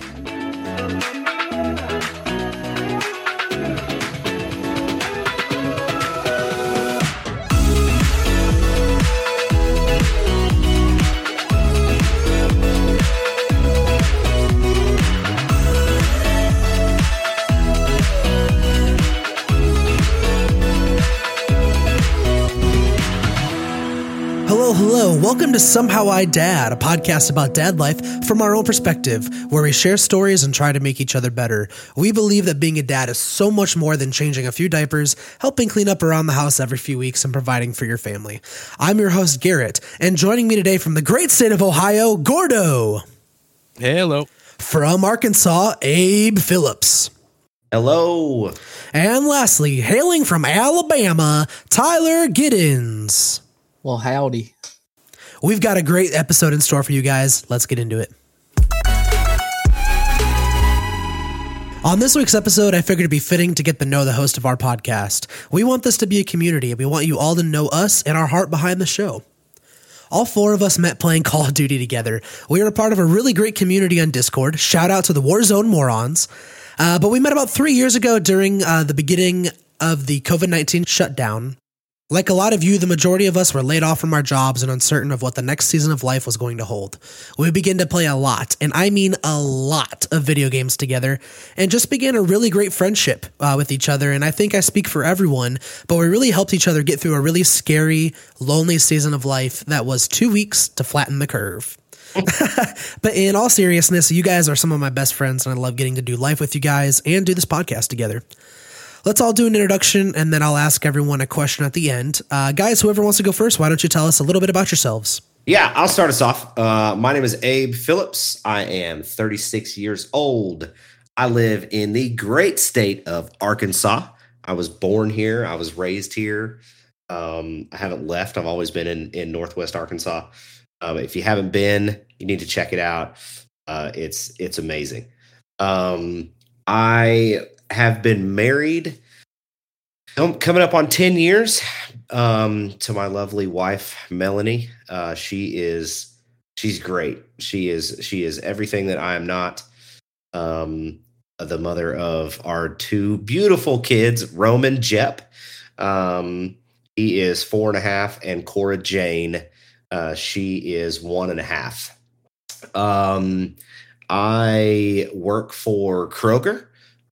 Hello, Welcome to Somehow I Dad, a podcast about dad life from our own perspective, where we share stories and try to make each other better. We believe that being a dad is so much more than changing a few diapers, helping clean up around the house every few weeks, and providing for your family. I'm your host, Garrett, and joining me today from the great state of Ohio, Gordo. Hello. From Arkansas, Abe Phillips. Hello. And lastly, hailing from Alabama, Tyler Giddens. Well, howdy. We've got a great episode in store for you guys. Let's get into it. On this week's episode, I figured it'd be fitting to get to know the host of our podcast. We want this to be a community, and we want you all to know us and our heart behind the show. All four of us met playing Call of Duty together. We are a part of a really great community on Discord. Shout out to the Warzone Morons. Uh, but we met about three years ago during uh, the beginning of the COVID 19 shutdown. Like a lot of you, the majority of us were laid off from our jobs and uncertain of what the next season of life was going to hold. We began to play a lot, and I mean a lot of video games together, and just began a really great friendship uh, with each other. And I think I speak for everyone, but we really helped each other get through a really scary, lonely season of life that was two weeks to flatten the curve. but in all seriousness, you guys are some of my best friends, and I love getting to do life with you guys and do this podcast together. Let's all do an introduction, and then I'll ask everyone a question at the end. Uh, guys, whoever wants to go first, why don't you tell us a little bit about yourselves? Yeah, I'll start us off. Uh, my name is Abe Phillips. I am 36 years old. I live in the great state of Arkansas. I was born here. I was raised here. Um, I haven't left. I've always been in, in Northwest Arkansas. Um, if you haven't been, you need to check it out. Uh, it's it's amazing. Um, I have been married coming up on 10 years um, to my lovely wife melanie. Uh, she is she's great. She is she is everything that i am not. Um, the mother of our two beautiful kids roman jep. Um, he is four and a half and cora jane. Uh, she is one and a half. Um, i work for kroger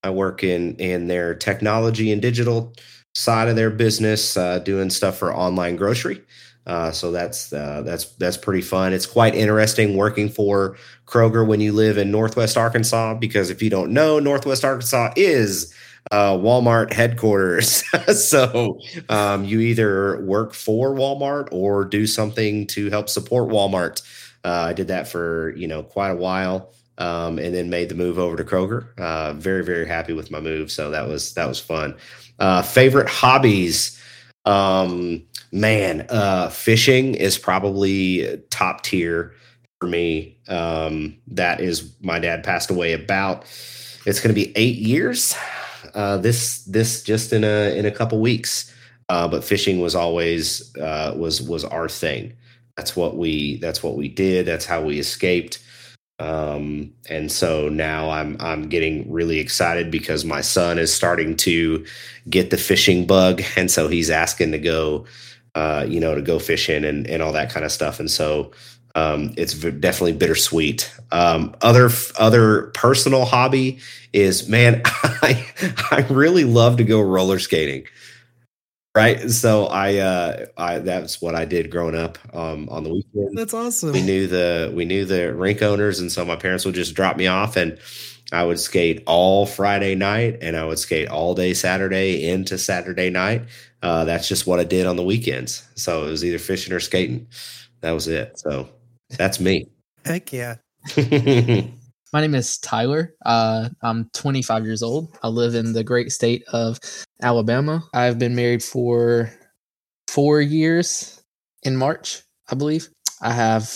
I work in in their technology and digital side of their business, uh, doing stuff for online grocery. Uh, so that's uh, that's that's pretty fun. It's quite interesting working for Kroger when you live in Northwest Arkansas because if you don't know, Northwest Arkansas is uh, Walmart headquarters. so um, you either work for Walmart or do something to help support Walmart. Uh, I did that for you know quite a while um, and then made the move over to Kroger. Uh, very very happy with my move, so that was that was fun. Uh, favorite hobbies, um, man, uh, fishing is probably top tier for me. Um, that is my dad passed away about. It's going to be eight years. Uh, this this just in a in a couple weeks. Uh, but fishing was always uh, was was our thing. That's what we that's what we did. That's how we escaped um, and so now I'm I'm getting really excited because my son is starting to get the fishing bug, and so he's asking to go, uh, you know, to go fishing and and all that kind of stuff. And so um, it's definitely bittersweet. Um, other other personal hobby is man, I I really love to go roller skating right? So i uh i that's what i did growing up um on the weekend That's awesome. we knew the we knew the rink owners and so my parents would just drop me off and i would skate all friday night and i would skate all day saturday into saturday night. Uh that's just what i did on the weekends. So it was either fishing or skating. That was it. So that's me. Heck yeah. My name is Tyler. Uh, I'm 25 years old. I live in the great state of Alabama. I've been married for four years in March, I believe. I have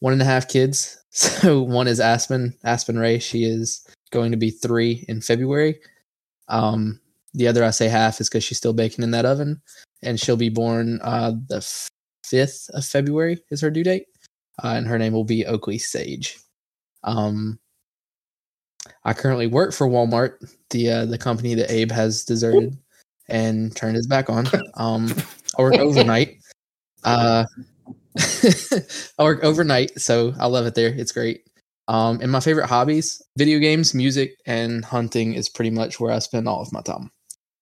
one and a half kids. So one is Aspen, Aspen Ray. She is going to be three in February. Um, the other I say half is because she's still baking in that oven, and she'll be born uh, the fifth of February is her due date, uh, and her name will be Oakley Sage. Um, I currently work for Walmart, the uh, the company that Abe has deserted and turned his back on. Um, I work overnight. Uh, I work overnight, so I love it there. It's great. Um, and my favorite hobbies: video games, music, and hunting is pretty much where I spend all of my time.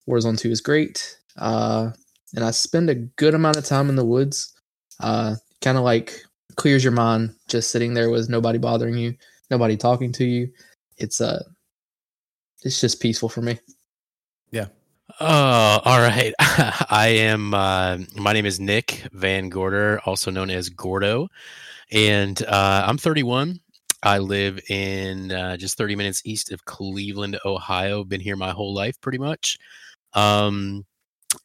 Warzone Two is great, uh, and I spend a good amount of time in the woods. Uh, kind of like clears your mind, just sitting there with nobody bothering you, nobody talking to you. It's uh, it's just peaceful for me. Yeah. Oh, all right. I am. Uh, my name is Nick Van Gorder, also known as Gordo, and uh, I'm 31. I live in uh, just 30 minutes east of Cleveland, Ohio. Been here my whole life, pretty much. Um,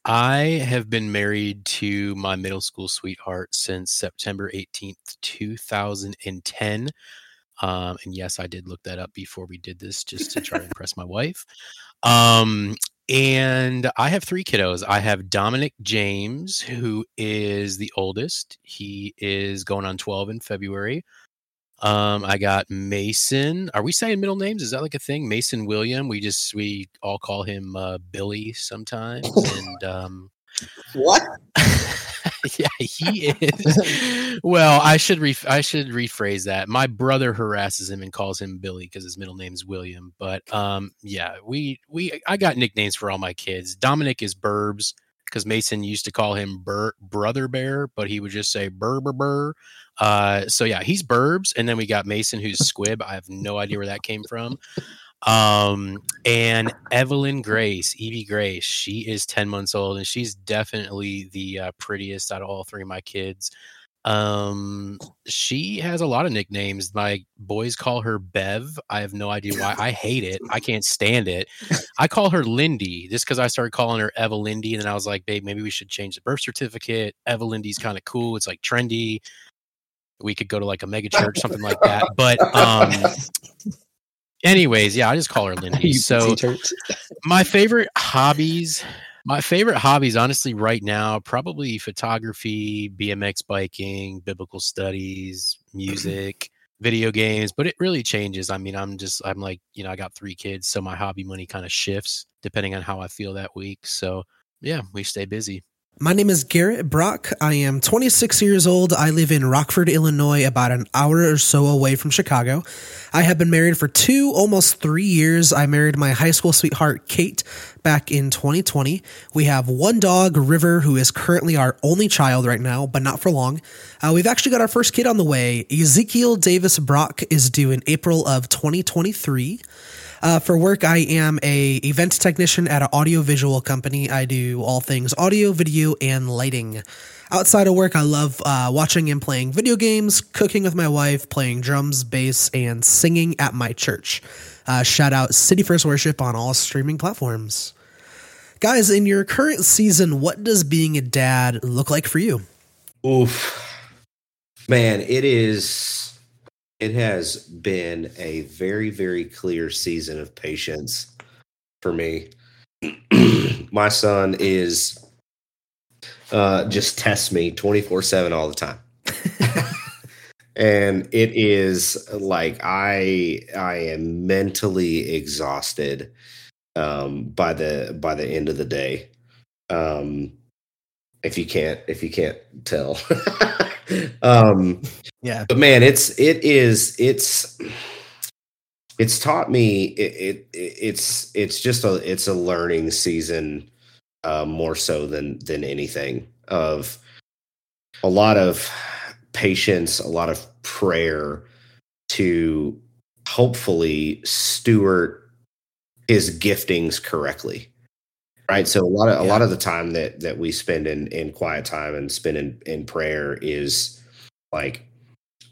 I have been married to my middle school sweetheart since September 18th, 2010. Um, and yes, I did look that up before we did this just to try to impress my wife. Um, and I have three kiddos. I have Dominic James, who is the oldest. He is going on 12 in February. Um, I got Mason. Are we saying middle names? Is that like a thing? Mason William. We just we all call him uh, Billy sometimes. and um, What? yeah, he is. well, I should re- I should rephrase that. My brother harasses him and calls him Billy because his middle name's William. But um, yeah, we we I got nicknames for all my kids. Dominic is Burbs because Mason used to call him Bur- Brother Bear, but he would just say Burr Burr. Uh, so yeah, he's Burbs, and then we got Mason, who's Squib. I have no idea where that came from. Um, and Evelyn Grace, Evie Grace, she is 10 months old and she's definitely the uh, prettiest out of all three of my kids. Um, she has a lot of nicknames. My boys call her Bev. I have no idea why. I hate it. I can't stand it. I call her Lindy just because I started calling her Eva Lindy, and then I was like, babe, maybe we should change the birth certificate. Eva Lindy's kind of cool. It's like trendy. We could go to like a mega church, something like that. But um anyways, yeah, I just call her Lindy. So my favorite hobbies my favorite hobbies honestly right now probably photography bmx biking biblical studies music video games but it really changes. I mean i'm just i'm like you know i got three kids so my hobby money kind of shifts depending on how i feel that week. So yeah we stay busy My name is Garrett Brock. I am 26 years old. I live in Rockford, Illinois, about an hour or so away from Chicago. I have been married for two, almost three years. I married my high school sweetheart, Kate, back in 2020. We have one dog, River, who is currently our only child right now, but not for long. Uh, we've actually got our first kid on the way. Ezekiel Davis Brock is due in April of 2023. Uh, for work, I am a event technician at an audiovisual company. I do all things audio, video, and lighting. Outside of work, I love uh, watching and playing video games, cooking with my wife, playing drums, bass, and singing at my church. Uh, shout out City First Worship on all streaming platforms. Guys, in your current season, what does being a dad look like for you? Oof. Man, it is it has been a very, very clear season of patience for me. My son is uh just tests me 24-7 all the time. and it is like I I am mentally exhausted um by the by the end of the day. Um if you can't if you can't tell. um Yeah. but man it's it is it's it's taught me it, it it's it's just a it's a learning season uh more so than than anything of a lot of patience a lot of prayer to hopefully steward his giftings correctly right? So a lot of a lot of the time that that we spend in in quiet time and spend in in prayer is like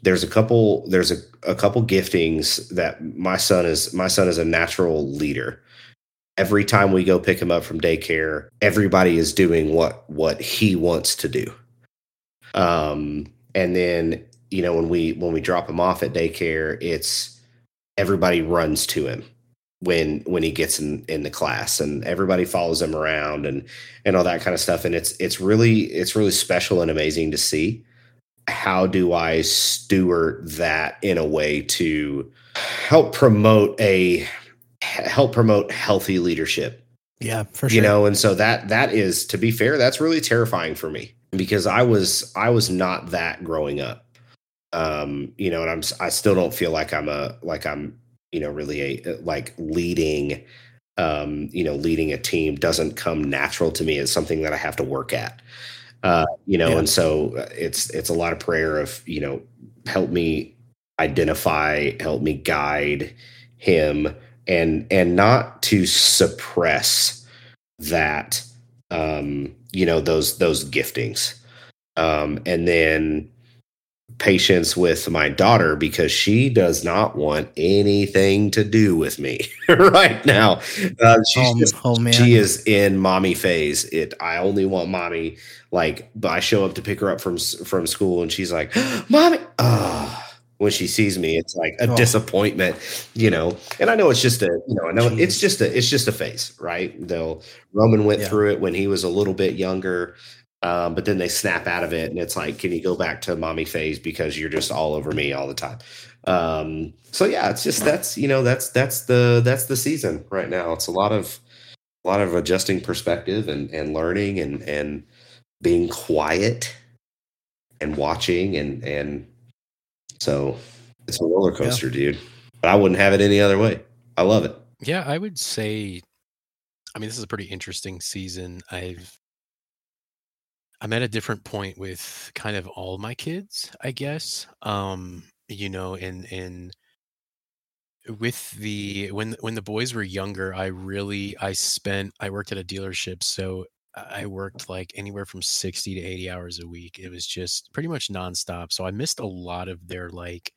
there's a couple there's a, a couple giftings that my son is my son is a natural leader. Every time we go pick him up from daycare everybody is doing what what he wants to do. Um and then you know when we when we drop him off at daycare it's everybody runs to him when when he gets in in the class and everybody follows him around and and all that kind of stuff and it's it's really it's really special and amazing to see how do I steward that in a way to help promote a help promote healthy leadership? Yeah, for sure. You know, and so that that is to be fair, that's really terrifying for me because I was I was not that growing up. Um, you know, and I'm I still don't feel like I'm a like I'm, you know, really a like leading um, you know, leading a team doesn't come natural to me. It's something that I have to work at. Uh, you know, Yeah. and so uh, it's it's a lot of prayer of, you know, help me identify, help me guide him and and not to suppress that um, you know, those those giftings. Um, and then patience with my daughter because she does not want anything to do with me right now. Uh, she's oh, just oh, man. she is in mommy phase. It. I only want mommy. Like, but I show up to pick her up from from school, and she's like, "Mommy." Oh. When she sees me, it's like a Oh. disappointment, you know. And I know it's just a, you know, I know it's just a, it's just a phase, right? They'll Roman went Yeah. through it when he was a little bit younger, um, but then they snap out of it, and it's like, can you go back to mommy phase because you're just all over me all the time? Um, so yeah, it's just that's you know that's that's the that's the season right now. It's a lot of a lot of adjusting perspective and and learning and and being quiet and watching and and so it's a roller coaster, dude. But I wouldn't have it any other way. I love it. Yeah, I would say I mean this is a pretty interesting season. I've I'm at a different point with kind of all my kids, I guess. Um, you know, in and with the when when the boys were younger, I really I spent I worked at a dealership, so I worked like anywhere from 60 to 80 hours a week. It was just pretty much nonstop. So I missed a lot of their like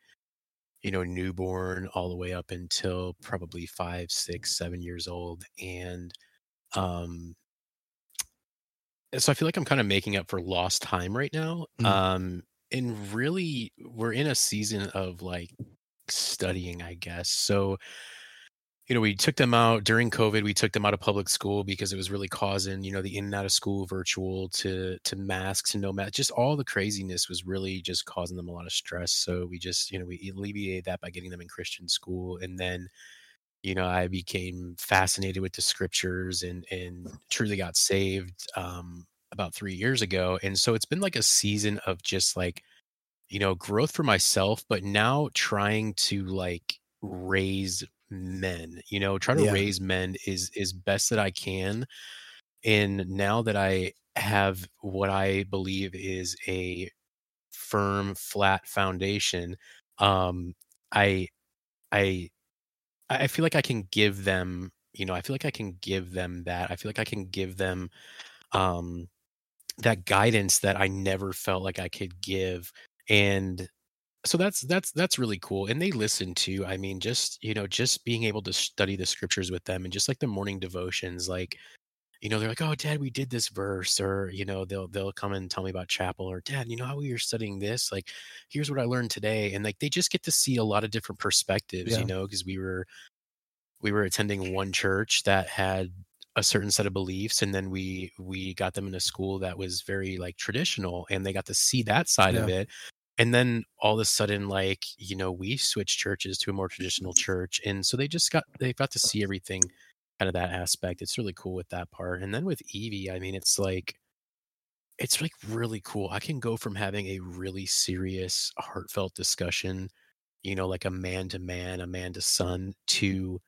you know, newborn all the way up until probably five, six, seven years old. And um so I feel like I'm kind of making up for lost time right now. Mm. Um and really we're in a season of like studying, I guess. So you know, we took them out during COVID. We took them out of public school because it was really causing, you know, the in and out of school virtual to to masks and no mask. Just all the craziness was really just causing them a lot of stress. So we just, you know, we alleviated that by getting them in Christian school, and then, you know, I became fascinated with the scriptures and and truly got saved um, about three years ago. And so it's been like a season of just like, you know, growth for myself, but now trying to like raise men you know try to Yeah. raise men is is best that i can and now that i have what i believe is a firm flat foundation um i i i feel like i can give them you know i feel like i can give them that i feel like i can give them um that guidance that i never felt like i could give and so that's that's that's really cool and they listen to i mean just you know just being able to study the scriptures with them and just like the morning devotions like you know they're like oh dad we did this verse or you know they'll they'll come and tell me about chapel or dad you know how we were studying this like here's what i learned today and like they just get to see a lot of different perspectives Yeah. you know because we were we were attending one church that had a certain set of beliefs and then we we got them in a school that was very like traditional and they got to see that side of it and then all of a sudden like you know we switched churches to a more traditional church and so they just got they got to see everything kind of that aspect it's really cool with that part and then with evie i mean it's like it's like really cool i can go from having a really serious heartfelt discussion you know like a man to man a man to son to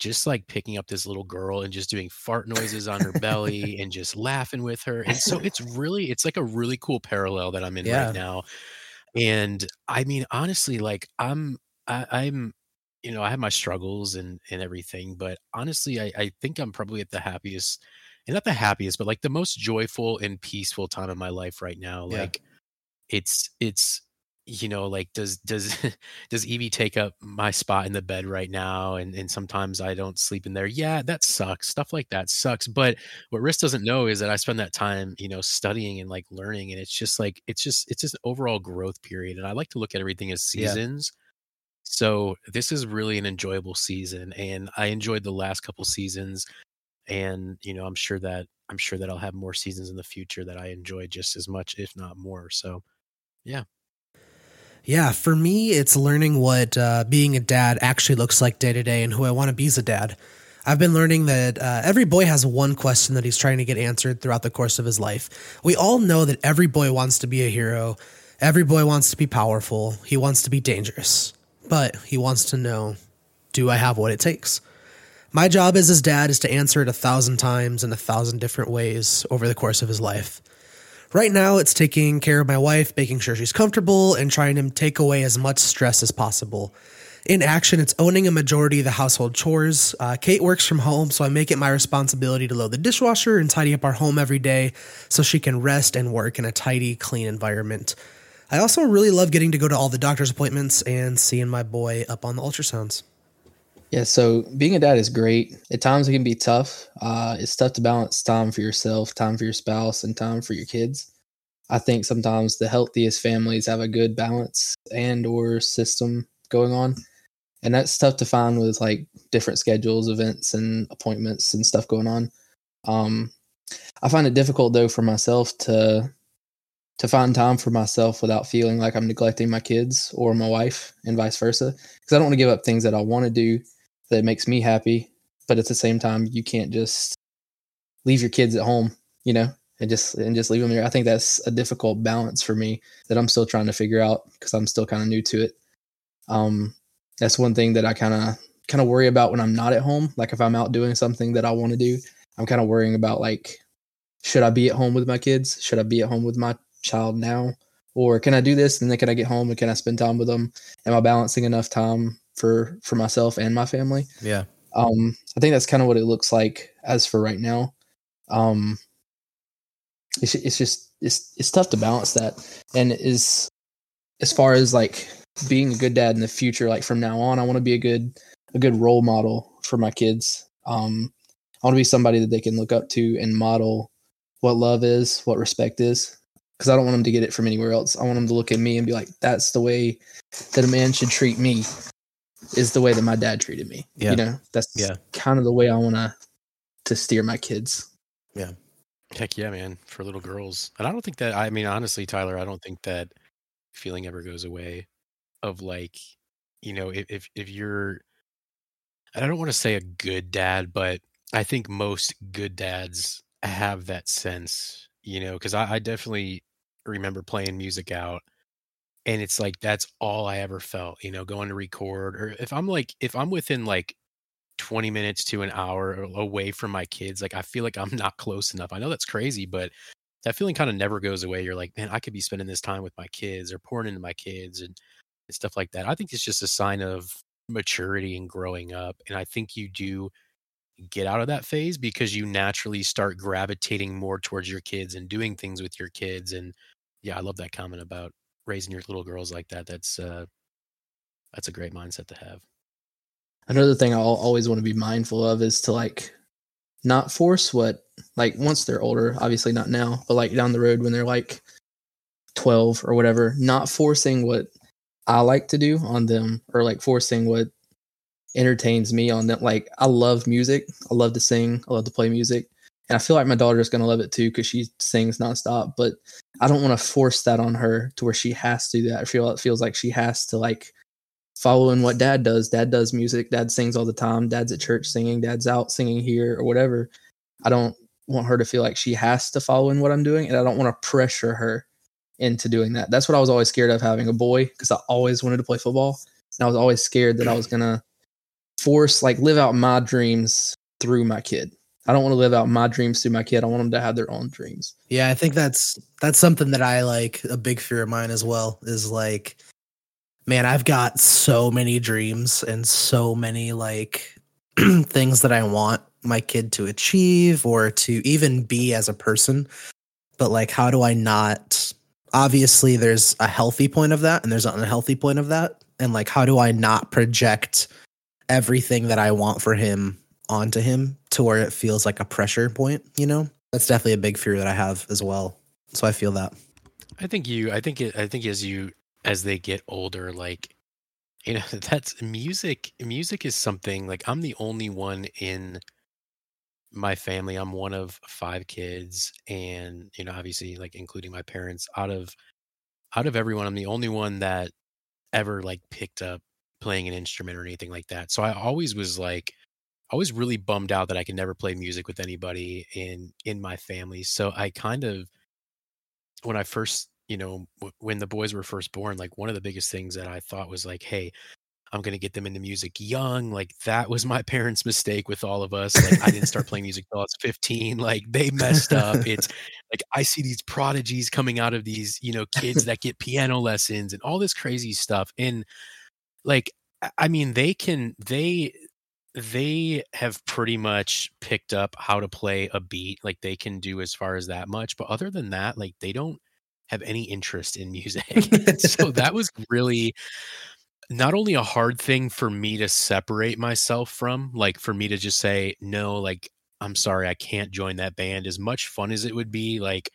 just like picking up this little girl and just doing fart noises on her belly and just laughing with her and so it's really it's like a really cool parallel that i'm in Yeah. right now and i mean honestly like i'm I, i'm you know i have my struggles and and everything but honestly I, I think i'm probably at the happiest and not the happiest but like the most joyful and peaceful time of my life right now Yeah. like it's it's you know like does does does evie take up my spot in the bed right now and and sometimes i don't sleep in there yeah that sucks stuff like that sucks but what Riss doesn't know is that I spend that time, you know, studying and like learning, and it's just like it's just it's just an overall growth period. And I like to look at everything as Yeah. So this is really an enjoyable season, and I enjoyed the last couple seasons. And you know, I'm sure that I'm sure that I'll have more seasons in the future that I enjoy just as much, if not more. So yeah. Yeah, for me, it's learning what uh, being a dad actually looks like day to day and who I want to be as a dad. I've been learning that uh, every boy has one question that he's trying to get answered throughout the course of his life. We all know that every boy wants to be a hero, every boy wants to be powerful, he wants to be dangerous, but he wants to know do I have what it takes? My job as his dad is to answer it a thousand times in a thousand different ways over the course of his life. Right now, it's taking care of my wife, making sure she's comfortable, and trying to take away as much stress as possible. In action, it's owning a majority of the household chores. Uh, Kate works from home, so I make it my responsibility to load the dishwasher and tidy up our home every day so she can rest and work in a tidy, clean environment. I also really love getting to go to all the doctor's appointments and seeing my boy up on the ultrasounds. Yeah, so being a dad is great. At times it can be tough. Uh, it's tough to balance time for yourself, time for your spouse, and time for your kids. I think sometimes the healthiest families have a good balance and or system going on. And that's tough to find with like different schedules, events and appointments and stuff going on. Um, I find it difficult though for myself to to find time for myself without feeling like I'm neglecting my kids or my wife and vice versa. Because I don't want to give up things that I want to do that makes me happy, but at the same time, you can't just leave your kids at home, you know, and just and just leave them there. I think that's a difficult balance for me that I'm still trying to figure out because I'm still kind of new to it. Um, that's one thing that I kind of kind of worry about when I'm not at home. Like if I'm out doing something that I want to do, I'm kind of worrying about like, should I be at home with my kids? Should I be at home with my child now? Or can I do this and then can I get home and can I spend time with them? Am I balancing enough time for for myself and my family. Yeah. Um, I think that's kind of what it looks like as for right now. Um, it's it's just it's it's tough to balance that, and is as far as like being a good dad in the future, like from now on, I want to be a good a good role model for my kids. Um, I want to be somebody that they can look up to and model what love is, what respect is, because I don't want them to get it from anywhere else. I want them to look at me and be like, "That's the way that a man should treat me." is the way that my dad treated me. Yeah. You know, that's Yeah. kind of the way I want to to steer my kids. Yeah. Heck yeah, man, for little girls. And I don't think that I mean honestly, Tyler, I don't think that feeling ever goes away of like, you know, if if, if you're I don't want to say a good dad, but I think most good dads have that sense, you know, because I, I definitely remember playing music out and it's like that's all I ever felt, you know, going to record or if I'm like if I'm within like 20 minutes to an hour away from my kids, like I feel like I'm not close enough. I know that's crazy, but that feeling kind of never goes away. You're like, man, I could be spending this time with my kids or pouring into my kids and, and stuff like that. I think it's just a sign of maturity and growing up. And I think you do get out of that phase because you naturally start gravitating more towards your kids and doing things with your kids. And yeah, I love that comment about raising your little girls like that. That's uh that's a great mindset to have. Another thing I'll always want to be mindful of is to like not force what like once they're older, obviously not now, but like down the road when they're like 12 or whatever, not forcing what I like to do on them or like forcing what entertains me on them. Like I love music. I love to sing. I love to play music. And I feel like my daughter is gonna love it too because she sings nonstop. But I don't want to force that on her to where she has to do that. I feel it feels like she has to like follow in what dad does. Dad does music. Dad sings all the time. Dad's at church singing. Dad's out singing here or whatever. I don't want her to feel like she has to follow in what I'm doing, and I don't want to pressure her into doing that. That's what I was always scared of having a boy because I always wanted to play football, and I was always scared that I was gonna force like live out my dreams through my kid. I don't want to live out my dreams through my kid. I want them to have their own dreams. Yeah, I think that's that's something that I like a big fear of mine as well is like man, I've got so many dreams and so many like things that I want my kid to achieve or to even be as a person. But like how do I not obviously there's a healthy point of that and there's an unhealthy point of that and like how do I not project everything that I want for him onto him to where it feels like a pressure point, you know? That's definitely a big fear that I have as well. So I feel that. I think you I think it, I think as you as they get older like you know that's music music is something like I'm the only one in my family. I'm one of five kids and you know obviously like including my parents out of out of everyone, I'm the only one that ever like picked up playing an instrument or anything like that. So I always was like, I was really bummed out that I could never play music with anybody in in my family. So I kind of, when I first, you know, w- when the boys were first born, like one of the biggest things that I thought was like, hey, I'm going to get them into music young. Like that was my parents' mistake with all of us. Like I didn't start playing music till I was 15. Like they messed up. It's like I see these prodigies coming out of these, you know, kids that get piano lessons and all this crazy stuff. And like I mean, they can they they have pretty much picked up how to play a beat. Like they can do as far as that much. But other than that, like they don't have any interest in music. so that was really not only a hard thing for me to separate myself from, like for me to just say, no, like, I'm sorry, I can't join that band. As much fun as it would be, like,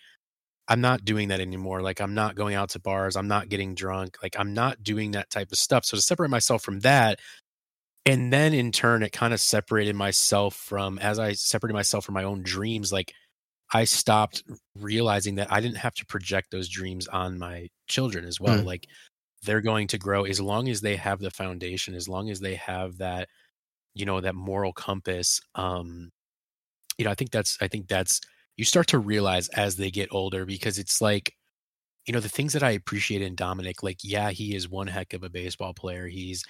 I'm not doing that anymore. Like, I'm not going out to bars. I'm not getting drunk. Like, I'm not doing that type of stuff. So to separate myself from that, and then in turn, it kind of separated myself from, as I separated myself from my own dreams, like, I stopped realizing that I didn't have to project those dreams on my children as well. Mm. Like, they're going to grow as long as they have the foundation as long as they have that you know that moral compass um you know i think that's i think that's you start to realize as they get older because it's like you know the things that i appreciate in dominic like yeah he is one heck of a baseball player he's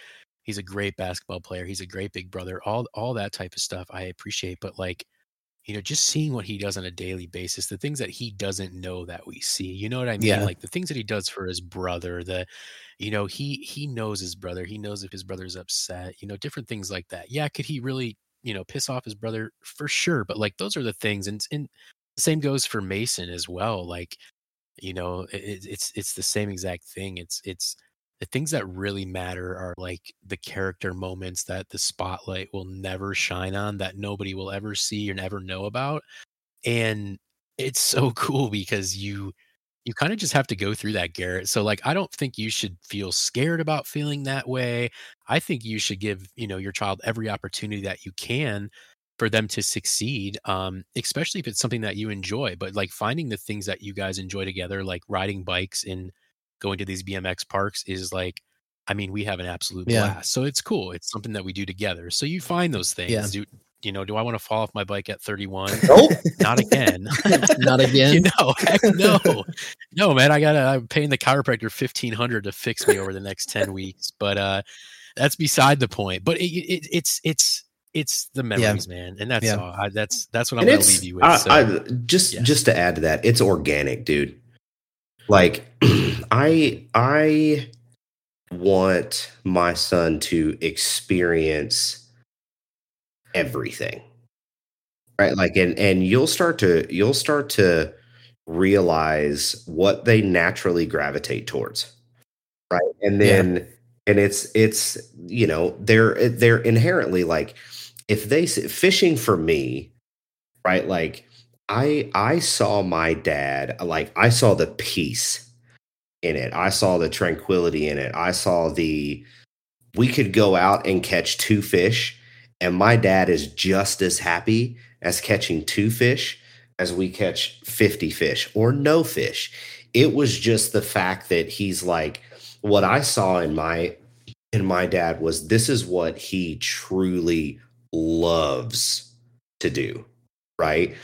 he's a great basketball player he's a great big brother all all that type of stuff i appreciate but like you know, just seeing what he does on a daily basis, the things that he doesn't know that we see. You know what I mean? Yeah. Like the things that he does for his brother, the you know, he he knows his brother. He knows if his brother's upset, you know, different things like that. Yeah, could he really, you know, piss off his brother for sure, but like those are the things and and same goes for Mason as well. Like, you know, it, it's it's the same exact thing. It's it's the things that really matter are like the character moments that the spotlight will never shine on that nobody will ever see or never know about and it's so cool because you you kind of just have to go through that garrett so like i don't think you should feel scared about feeling that way i think you should give you know your child every opportunity that you can for them to succeed um especially if it's something that you enjoy but like finding the things that you guys enjoy together like riding bikes and going to these BMX parks is like, I mean, we have an absolute yeah. blast. So it's cool. It's something that we do together. So you find those things. Yeah. Do, you know, do I want to fall off my bike at 31? Nope. Not again. Not again. you know, heck no. no, man. I gotta I'm paying the chiropractor fifteen hundred to fix me over the next 10 weeks. But uh that's beside the point. But it, it, it's it's it's the memories, yeah. man, and that's yeah. all. I, that's that's what I'm and gonna leave you with. I, I, just yeah. just to add to that, it's organic, dude. Like I I want my son to experience everything. Right? Like and and you'll start to you'll start to realize what they naturally gravitate towards. Right? And then yeah. and it's it's you know, they're they're inherently like if they fishing for me, right? Like I I saw my dad like I saw the peace in it. I saw the tranquility in it. I saw the we could go out and catch two fish and my dad is just as happy as catching two fish as we catch 50 fish or no fish. It was just the fact that he's like what I saw in my in my dad was this is what he truly loves to do, right?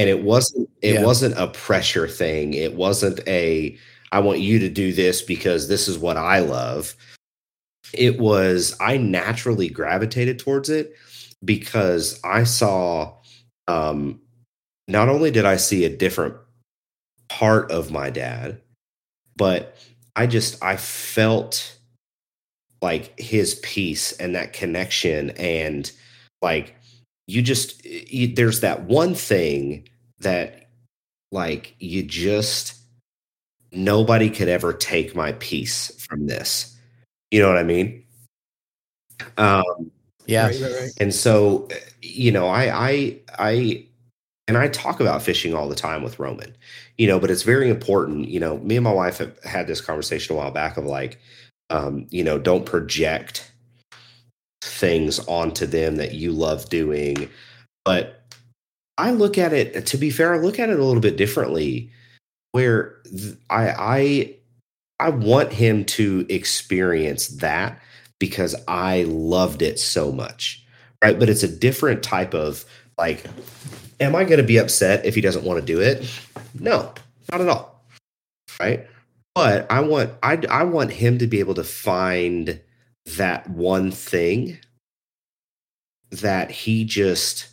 And it wasn't it yeah. wasn't a pressure thing it wasn't a i want you to do this because this is what i love it was i naturally gravitated towards it because i saw um not only did i see a different part of my dad but i just i felt like his peace and that connection and like you just you, there's that one thing that like you just nobody could ever take my peace from this. You know what I mean? Um yeah. Right, right, right. And so you know, I I I and I talk about fishing all the time with Roman. You know, but it's very important, you know, me and my wife have had this conversation a while back of like um, you know, don't project things onto them that you love doing. But I look at it, to be fair, I look at it a little bit differently, where I, I, I want him to experience that because I loved it so much. Right. But it's a different type of like, am I going to be upset if he doesn't want to do it? No, not at all. Right. But I want I I want him to be able to find that one thing that he just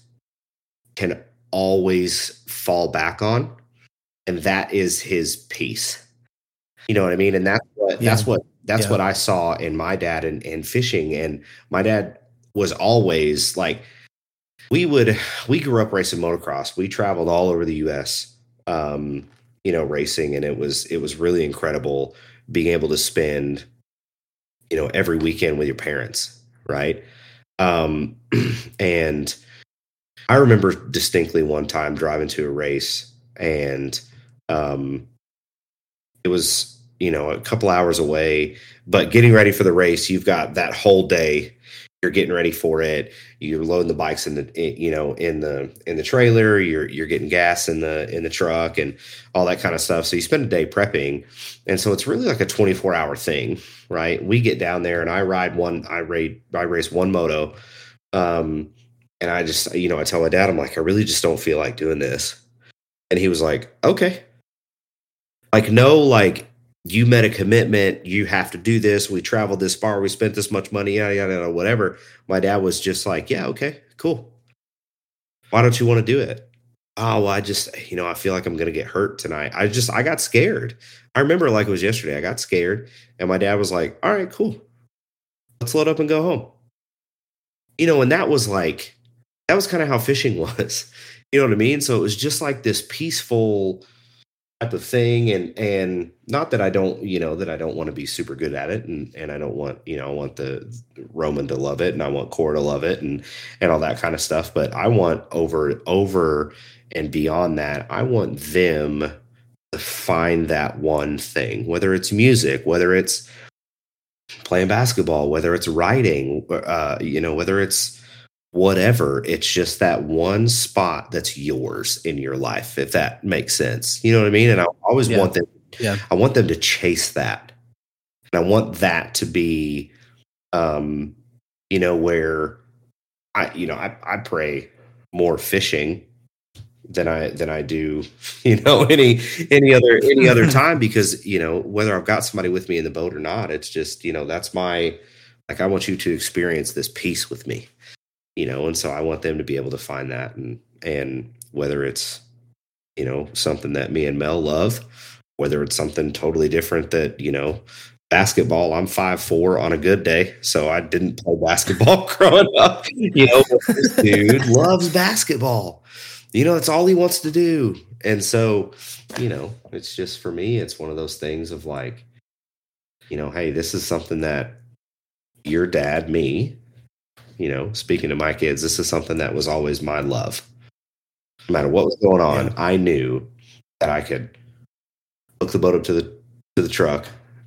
can always fall back on and that is his peace. You know what i mean? And that's what Yeah. that's what that's Yeah. what i saw in my dad and, and fishing. And my dad was always like we would we grew up racing motocross. We traveled all over the us um you know racing and it was it was really incredible being able to spend you know every weekend with your parents right? Um and i remember distinctly one time driving to a race and um it was you know a couple hours away but getting ready for the race you've got that whole day you're getting ready for it you're loading the bikes in the you know in the in the trailer you're you're getting gas in the in the truck and all that kind of stuff. So you spend a day prepping and so it's really like a 24 hour thing right? We get down there and i ride one i ride i race one moto um and i just you know i tell my dad i'm like i really just don't feel like doing this. And he was like okay. Like no like you met a commitment. You have to do this. We traveled this far. We spent this much money yada yada yada whatever. My dad was just like yeah okay cool. Why don't you want to do it? Oh well, i just you know i feel like i'm gonna get hurt tonight. I just i got scared. I remember like it was yesterday i got scared and my dad was like all right cool. Let's load up and go home. You know and that was like that was kind of how fishing was. You know what i mean? So it was just like this peaceful type of thing and and not that i don't you know that i don't want to be super good at it and and i don't want you know i want the roman to love it and i want Cora to love it and and all that kind of stuff but i want over over and beyond that i want them to find that one thing whether it's music whether it's playing basketball whether it's writing uh you know whether it's whatever it's just that one spot that's yours in your life if that makes sense you know what i mean and i always Yeah. want them Yeah. i want them to chase that and i want that to be um you know where i you know i, I pray more fishing than i than i do you know any any other any other time because you know whether i've got somebody with me in the boat or not it's just you know that's my like i want you to experience this peace with me you know and so i want them to be able to find that and and whether it's you know something that me and mel love whether it's something totally different that you know basketball i'm five four on a good day so i didn't play basketball growing up you know this dude loves basketball. You know that's all he wants to do. And so you know it's just for me it's one of those things of like you know hey this is something that your dad me you know speaking to my kids this is something that was always my love. No matter what was going on Yeah. i knew that i could hook the boat up to the to the truck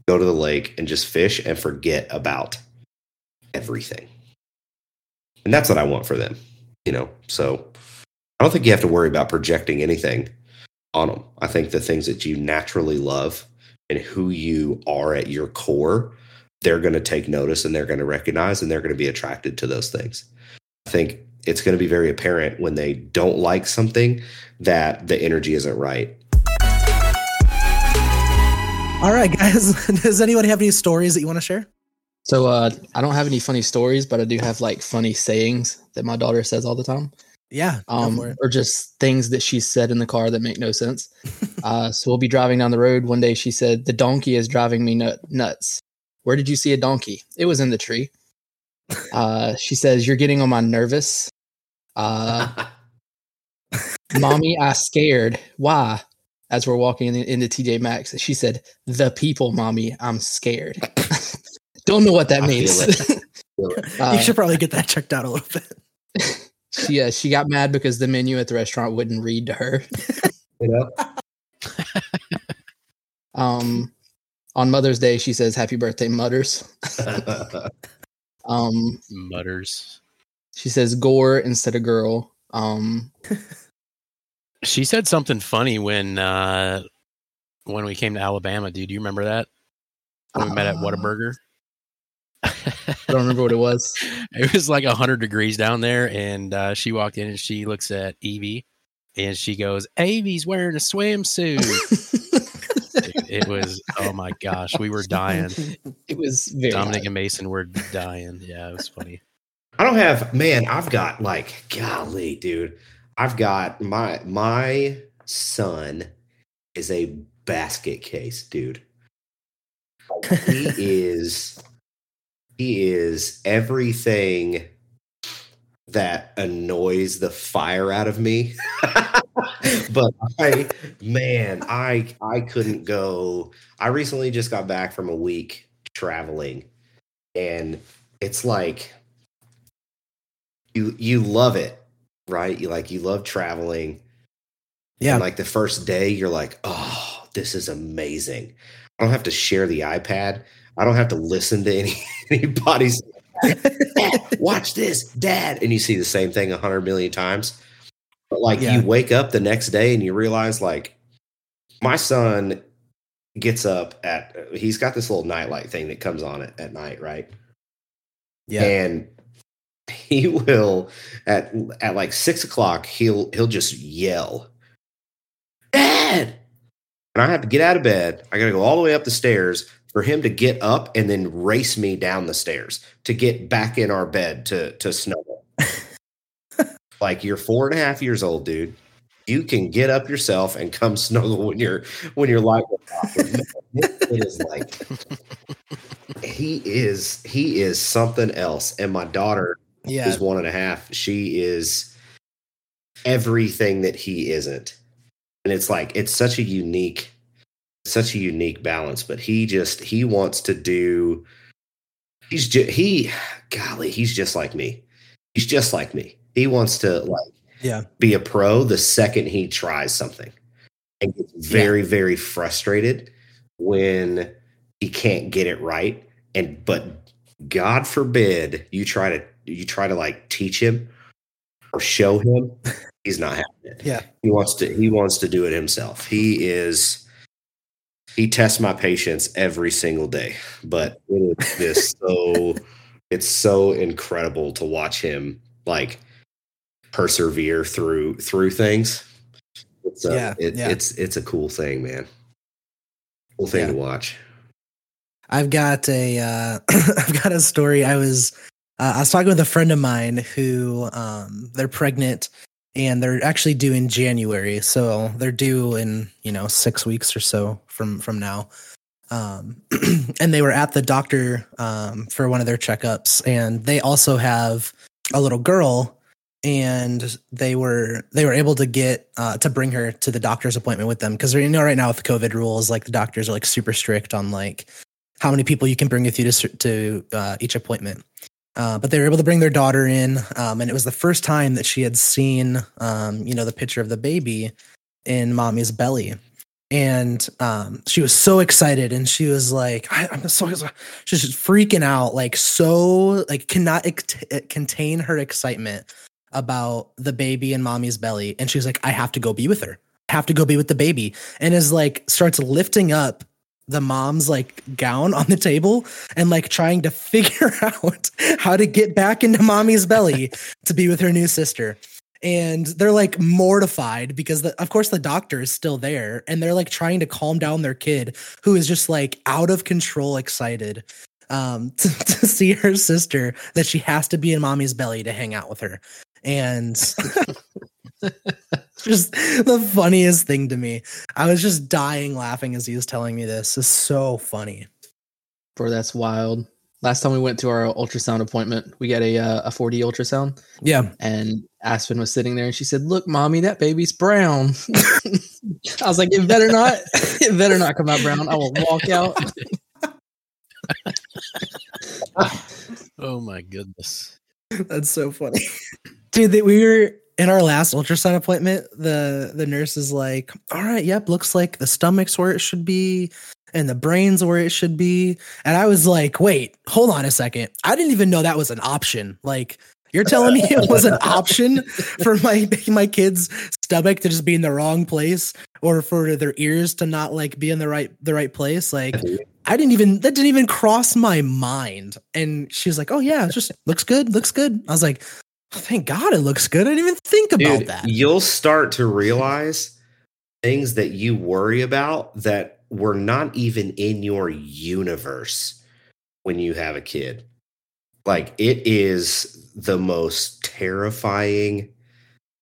go to the lake and just fish and forget about everything. And that's what i want for them you know? So i don't think you have to worry about projecting anything on them i think the things that you naturally love and who you are at your core they're going to take notice and they're going to recognize and they're going to be attracted to those things i think it's going to be very apparent when they don't like something that the energy isn't right All right, guys. Does anybody have any stories that you want to share? So uh, I don't have any funny stories, but I do have like funny sayings that my daughter says all the time, Yeah. um, or just things that she said in the car that make no sense. uh, so we'll be driving down the road one day. She said, "The donkey is driving me nut- nuts." Where did you see a donkey? It was in the tree. Uh, she says, "You're getting on my nervous." Uh, Mommy, I scared. Why? As we're walking in, into TJ Maxx, she said, "The people, mommy, I'm scared." Don't know what that I means. Uh, you should probably get that checked out a little bit. she uh, she got mad because the menu at the restaurant wouldn't read to her. you know Um, on Mother's Day, she says, "Happy birthday, Mutters." Um, Mutters. she says, "Gore" instead of "girl." Um, She said something funny when uh when we came to Alabama, dude. Do you remember that? when we met at Ah. Whataburger. I don't remember what it was. it was like 100 degrees down there and uh, she walked in and she looks at evie and she goes evie's wearing a swimsuit Dude, it was oh my gosh we were dying it was very dominic hot. and mason were dying yeah it was funny I don't have man, I've got like golly, dude. I've got my my son is a basket case, dude. He is he is everything that annoys the fire out of me. but I man, I I couldn't go. I recently just got back from a week traveling and it's like you you love it, right? You like you love traveling. Yeah. And like the first day, you're like, oh, this is amazing. I don't have to share the iPad. I don't have to listen to any anybody's watch this, dad. And you see the same thing a hundred million times. But like Yeah. you wake up the next day and you realize like my son gets up at he's got this little nightlight thing that comes on at, at night, right? Yeah. and he will at at like six o'clock he'll he'll just yell dad and i have to get out of bed i gotta go all the way up the stairs for him to get up and then race me down the stairs to get back in our bed to to snuggle like you're four and a half years old dude. You can get up yourself and come snuggle when you're when you're like it is like he is he is something else. And my daughter Yeah. is one and a half. She is everything that he isn't. And it's like it's such a unique such a unique balance but he just he wants to do he's just he golly he's just like me. He's just like me he wants to like Yeah. be a pro the second he tries something and gets very very frustrated when he can't get it right and but god forbid you try to you try to like teach him or show him he's not having it Yeah. he wants to he wants to do it himself he is he tests my patience every single day but it is just so it's so incredible to watch him like persevere through through things it's a, Yeah, it, yeah. it's it's a cool thing man cool thing Yeah. to watch I've got a uh, I've got a story. I was uh, I was talking with a friend of mine who um, they're pregnant and they're actually due in January, so they're due in you know six weeks or so from from now. Um, and they were at the doctor um, for one of their checkups, and they also have a little girl, and they were they were able to get uh, to bring her to the doctor's appointment with them. Because you know right now with the COVID rules, like the doctors are like super strict on like how many people you can bring with you to to uh, each appointment. Uh, but they were able to bring their daughter in, um, and it was the first time that she had seen, um, you know, the picture of the baby in mommy's belly, and um, she was so excited, and she was like, I, "I'm so," she's freaking out, like so, like cannot ex- contain her excitement about the baby in mommy's belly, and she's like, "I have to go be with her." I have to go be with the baby and is like starts lifting up the mom's like gown on the table and like trying to figure out how to get back into mommy's belly to be with her new sister. And they're like mortified because the, of course the doctor is still there and they're like trying to calm down their kid who is just like out of control excited um to, to see her sister that she has to be in mommy's belly to hang out with her. And just the funniest thing to me. I was just dying laughing as he was telling me this. It's so funny. Bro, that's wild. Last time we went to our ultrasound appointment, we got a uh, a 4D ultrasound, Yeah. and Aspen was sitting there, and she said, "Look, mommy, that baby's brown." I was like, "It better not, it better not come out brown. I will walk out." oh my goodness That's so funny. Dude, that we were in our last ultrasound appointment, the the nurse is like, "All right, yep, looks like the stomach's where it should be and the brain's where it should be." And I was like, "Wait, hold on a second. I didn't even know that was an option." Like you're telling me it was an option for my my kid's stomach to just be in the wrong place or for their ears to not like be in the right the right place? Like I didn't even that didn't even cross my mind. And she was like, "Oh yeah, it just looks good, looks good." I was like, "Thank God it looks good." I didn't even think about Dude, that. you'll start to realize things that you worry about that were not even in your universe when you have a kid. Like it is the most terrifying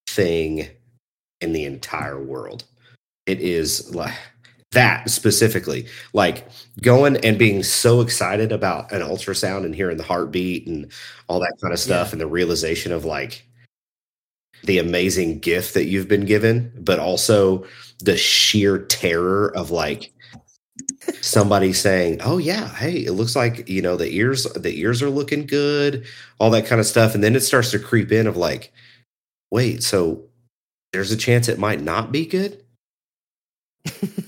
thing in the entire world. It is like that specifically, like going and being so excited about an ultrasound and hearing the heartbeat and all that kind of stuff, Yeah. and the realization of like the amazing gift that you've been given, but also the sheer terror of like somebody saying, "Oh yeah, hey, it looks like you know the ears the ears are looking good," all that kind of stuff, and then it starts to creep in of like, "Wait, so there's a chance it might not be good."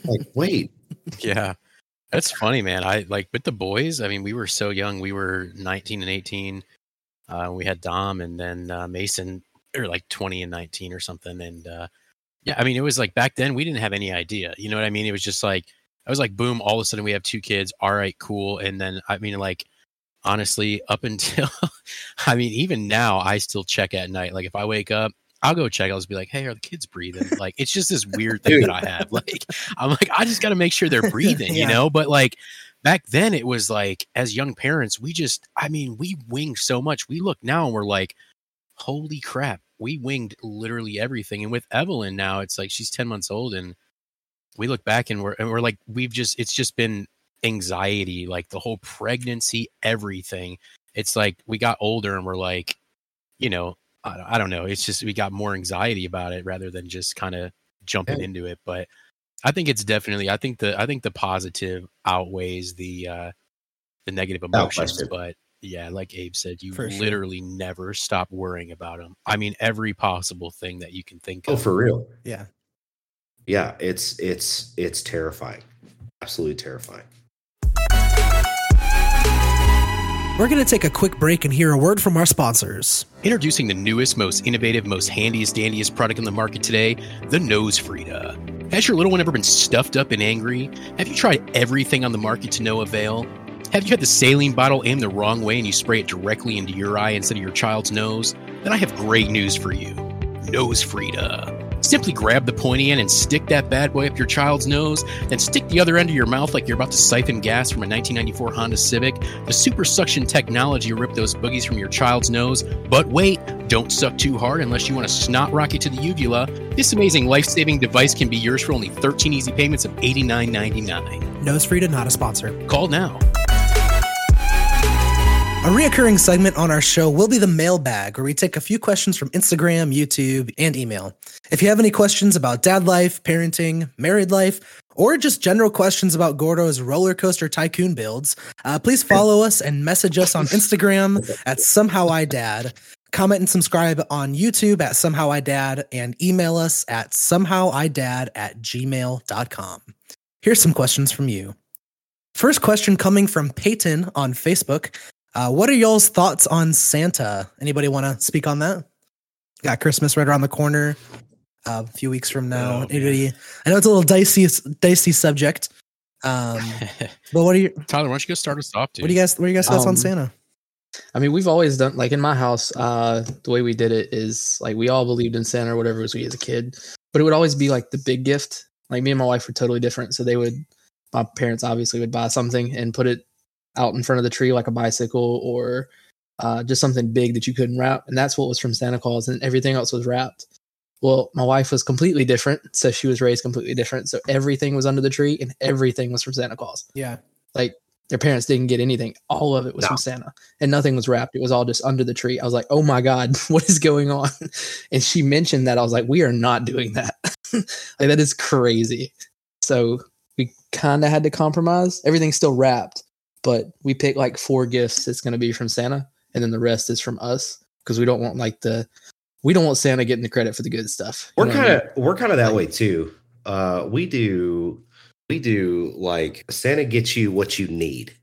Like, wait, Yeah. That's funny, man. I like with the boys. I mean, we were so young. We were 19 and 18. Uh, we had Dom and then uh, Mason, or like 20 and 19 or something. And uh, yeah, I mean, it was like back then we didn't have any idea. You know what I mean? It was just like, I was like, boom, all of a sudden we have two kids. All right, cool. And then, I mean, like, honestly, up until, I mean, even now, I still check at night. Like, if I wake up, I'll go check. I'll just be like, hey, are the kids breathing? Like, it's just this weird thing that I have. Like, I'm like, I just got to make sure they're breathing, you know? But like back then, it was like, as young parents, we just, I mean, we winged so much. We look now and we're like, holy crap, we winged literally everything. And with Evelyn now, it's like she's 10 months old and we look back and we're, and we're like, we've just, it's just been anxiety, like the whole pregnancy, everything. It's like we got older and we're like, you know, I, I don't know. It's just we got more anxiety about it rather than just kind of jumping Yeah. into it. But I think it's definitely. I think the I think the positive outweighs the uh the negative emotions. but yeah, like Abe said, you For sure. literally never stop worrying about them. I mean, every possible thing that you can think oh of. for real? yeah. Yeah, it's it's it's terrifying, absolutely terrifying. We're going to take a quick break and hear a word from our sponsors. Introducing the newest, most innovative, most handiest, dandiest product in the market today, the NoseFrida. Has your little one ever been stuffed up and angry? Have you tried everything on the market to no avail? Have you had the saline bottle aimed the wrong way and you spray it directly into your eye instead of your child's nose? Then I have great news for you. NoseFrida. Simply grab the pointy end and stick that bad boy up your child's nose, then stick the other end of your mouth like you're about to siphon gas from a 1994 Honda Civic. The super suction technology will rip those boogies from your child's nose. But wait, don't suck too hard unless you want to snot rocket to the uvula. This amazing life saving device can be yours for only 13 easy payments of $89.99. NoseFrida, not a sponsor. Call now. A reoccurring segment on our show will be the mailbag, where we take a few questions from Instagram, YouTube, and email. If you have any questions about dad life, parenting, married life, or just general questions about Gordo's roller coaster tycoon builds, uh, please follow us and message us on Instagram at somehow I dad. Comment and subscribe on YouTube at somehow I dad, and email us at somehowidad at gmail.com. Here's some questions from you. First question coming from Peyton on Facebook. Uh, what are y'all's thoughts on Santa? Anybody want to speak on that? Got Christmas right around the corner. Uh, a few weeks from now. Oh. Anybody? I know it's a little dicey, dicey subject. Um, but what are you? Tyler, why don't you go start us off, dude? What do you guys? What are you guys thoughts on Um, Santa? I mean, we've always done like in my house. Uh, the way we did it is like we all believed in Santa or whatever it was we as a kid, but it would always be like the big gift. Like me and my wife were totally different, so they would. My parents obviously would buy something and put it out in front of the tree, like a bicycle or uh, just something big that you couldn't wrap, and that's what was from Santa Claus, and everything else was wrapped. Well, my wife was completely different, so she was raised completely different. So everything was under the tree, and everything was from Santa Claus Yeah. like their parents didn't get anything. All of it was No. from Santa, and nothing was wrapped. It was all just under the tree. I was like, "Oh my god, what is going on?" And she mentioned that. I was like, "We are not doing that. like that is crazy." So we kind of had to compromise. Everything's still wrapped, but we pick like four gifts. It's going to be from Santa, and then the rest is from us because we don't want like the we don't want Santa getting the credit for the good stuff. We're know what I kind mean? of we're kind of that way too. Uh, we do we do like Santa gets you what you need,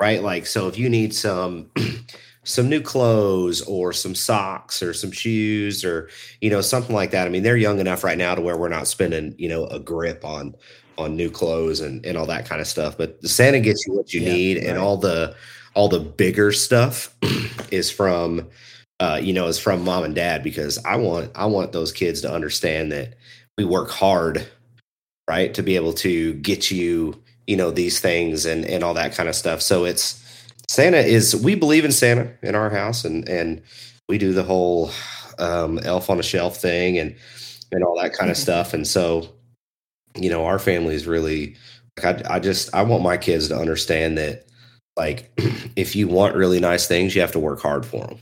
right? Like so, if you need some some new clothes or some socks or some shoes or you know something like that. I mean, they're young enough right now to where we're not spending you know a grip on on new clothes and and all that kind of stuff. But the Santa gets you what you Yeah, need, and all the all the bigger stuff is from uh, you know is from mom and dad because I want I want those kids to understand that we work hard, right, to be able to get you you know these things and and all that kind of stuff. So it's Santa is we believe in Santa in our house and and we do the whole um, elf on a shelf thing and and all that kind of stuff. And so, you know, our family is really like I, I just I want my kids to understand that like if you want really nice things, you have to work hard for them.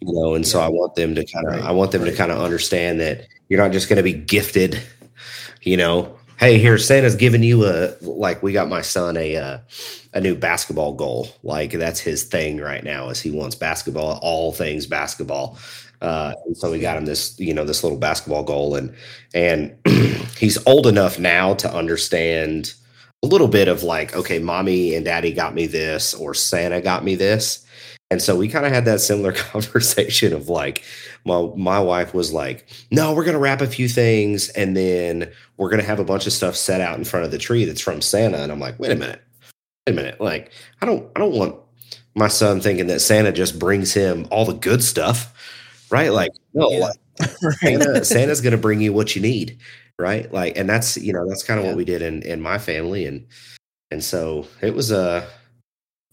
You know, and so I want them to kind of Right, I want them to kind of understand that you're not just going to be gifted. You know, hey, here Santa's giving you a like we got my son a uh, a new basketball goal. Like that's his thing right now is he wants basketball, all things basketball. Uh, so we got him this, you know, this little basketball goal, and and he's old enough now to understand a little bit of like, okay, mommy and daddy got me this, or Santa got me this, and so we kind of had that similar conversation of like, my my wife was like, no, we're gonna wrap a few things, and then we're gonna have a bunch of stuff set out in front of the tree that's from Santa, and I'm like, wait a minute, wait a minute, like I don't I don't want my son thinking that Santa just brings him all the good stuff, right? Like, no, Yeah. like, Santa, Santa's going to bring you what you need, right? Like, and that's you know that's kind of Yeah. what we did in in my family, and and so it was uh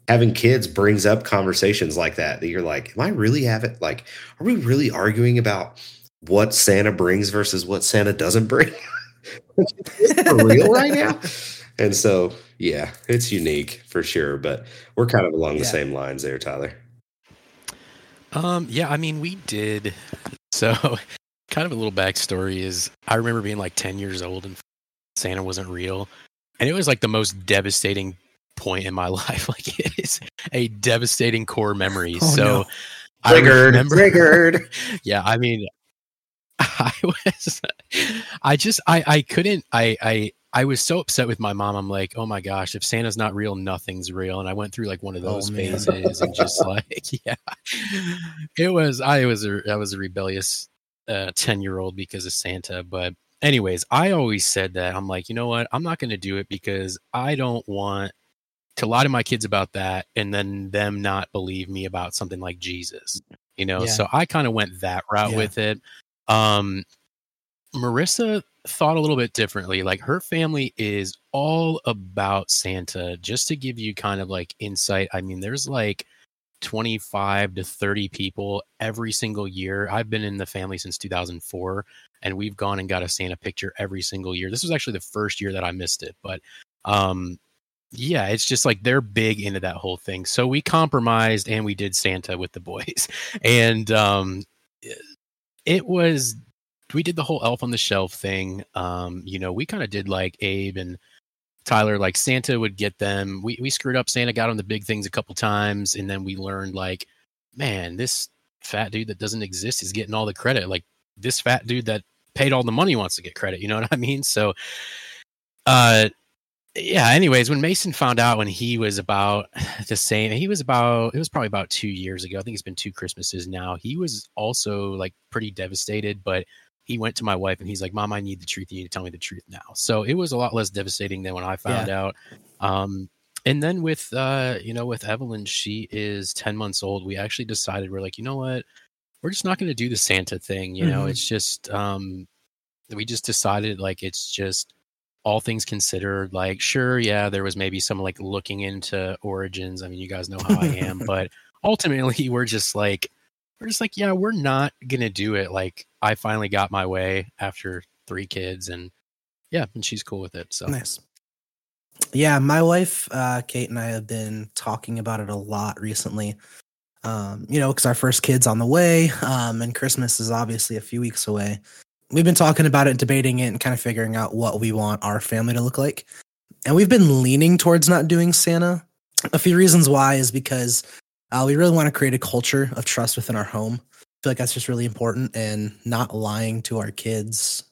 having kids brings up conversations like that that you're like, am I really having like, are we really arguing about what Santa brings versus what Santa doesn't bring? for real right now? And so, yeah, it's unique for sure, but we're kind of along the same lines there, Tyler. Um, yeah, I mean, we did. So, kind of a little backstory is I remember being like 10 years old and Santa wasn't real. And it was like the most devastating point in my life. Like, it is a devastating core memory. Oh, so, no. I remember, triggered. yeah, I mean, I was, I just, I, I couldn't, I, I, I was so upset with my mom. I'm like, oh my gosh, if Santa's not real, nothing's real. And I went through like one of Oh, those man. phases and just like, yeah, it was, I was a, I was a rebellious uh, 10 year old because of Santa. But anyways, I always said that I'm like, you know what? I'm not going to do it because I don't want to lie to my kids about that and then them not believe me about something like Jesus, you know? Yeah. So I kind of went that route Yeah. with it. Um, Marissa thought a little bit differently. Like her family is all about Santa. Just to give you kind of like insight, I mean, there's like 25 to 30 people every single year. I've been in the family since 2004 and we've gone and got a Santa picture every single year. This was actually the first year that I missed it, but um yeah, it's just like they're big into that whole thing. So we compromised and we did Santa with the boys. And um it was we did the whole elf on the shelf thing. Um, you know, we kind of did like Abe and Tyler, like Santa would get them. We we screwed up. Santa got on the big things a couple times, and then we learned like, man, this fat dude that doesn't exist is getting all the credit. Like this fat dude that paid all the money wants to get credit. You know what I mean? So, uh, yeah. Anyways, when Mason found out when he was about the same, he was about it was probably about two years ago. I think it's been two Christmases now. He was also like pretty devastated, but he went to my wife and he's like, "Mom, I need the truth. You need to tell me the truth now." So it was a lot less devastating than when I found out. Um, and then with uh, you know, with Evelyn, she is ten months old. We actually decided we're like, you know what, we're just not going to do the Santa thing. You know, Mhm. it's just um, we just decided like it's just all things considered. Like, sure, yeah, there was maybe some like looking into origins. I mean, you guys know how I am, but ultimately, we're just like we're just like, yeah, we're not gonna do it. Like, I finally got my way after three kids, and yeah, and she's cool with it. So Nice. Yeah, my wife, uh, Kate, and I have been talking about it a lot recently. Um, you know, because our first kid's on the way, um, and Christmas is obviously a few weeks away. We've been talking about it, and debating it, and kind of figuring out what we want our family to look like. And we've been leaning towards not doing Santa. A few reasons why is because uh, we really want to create a culture of trust within our home. I feel like that's just really important, and not lying to our kids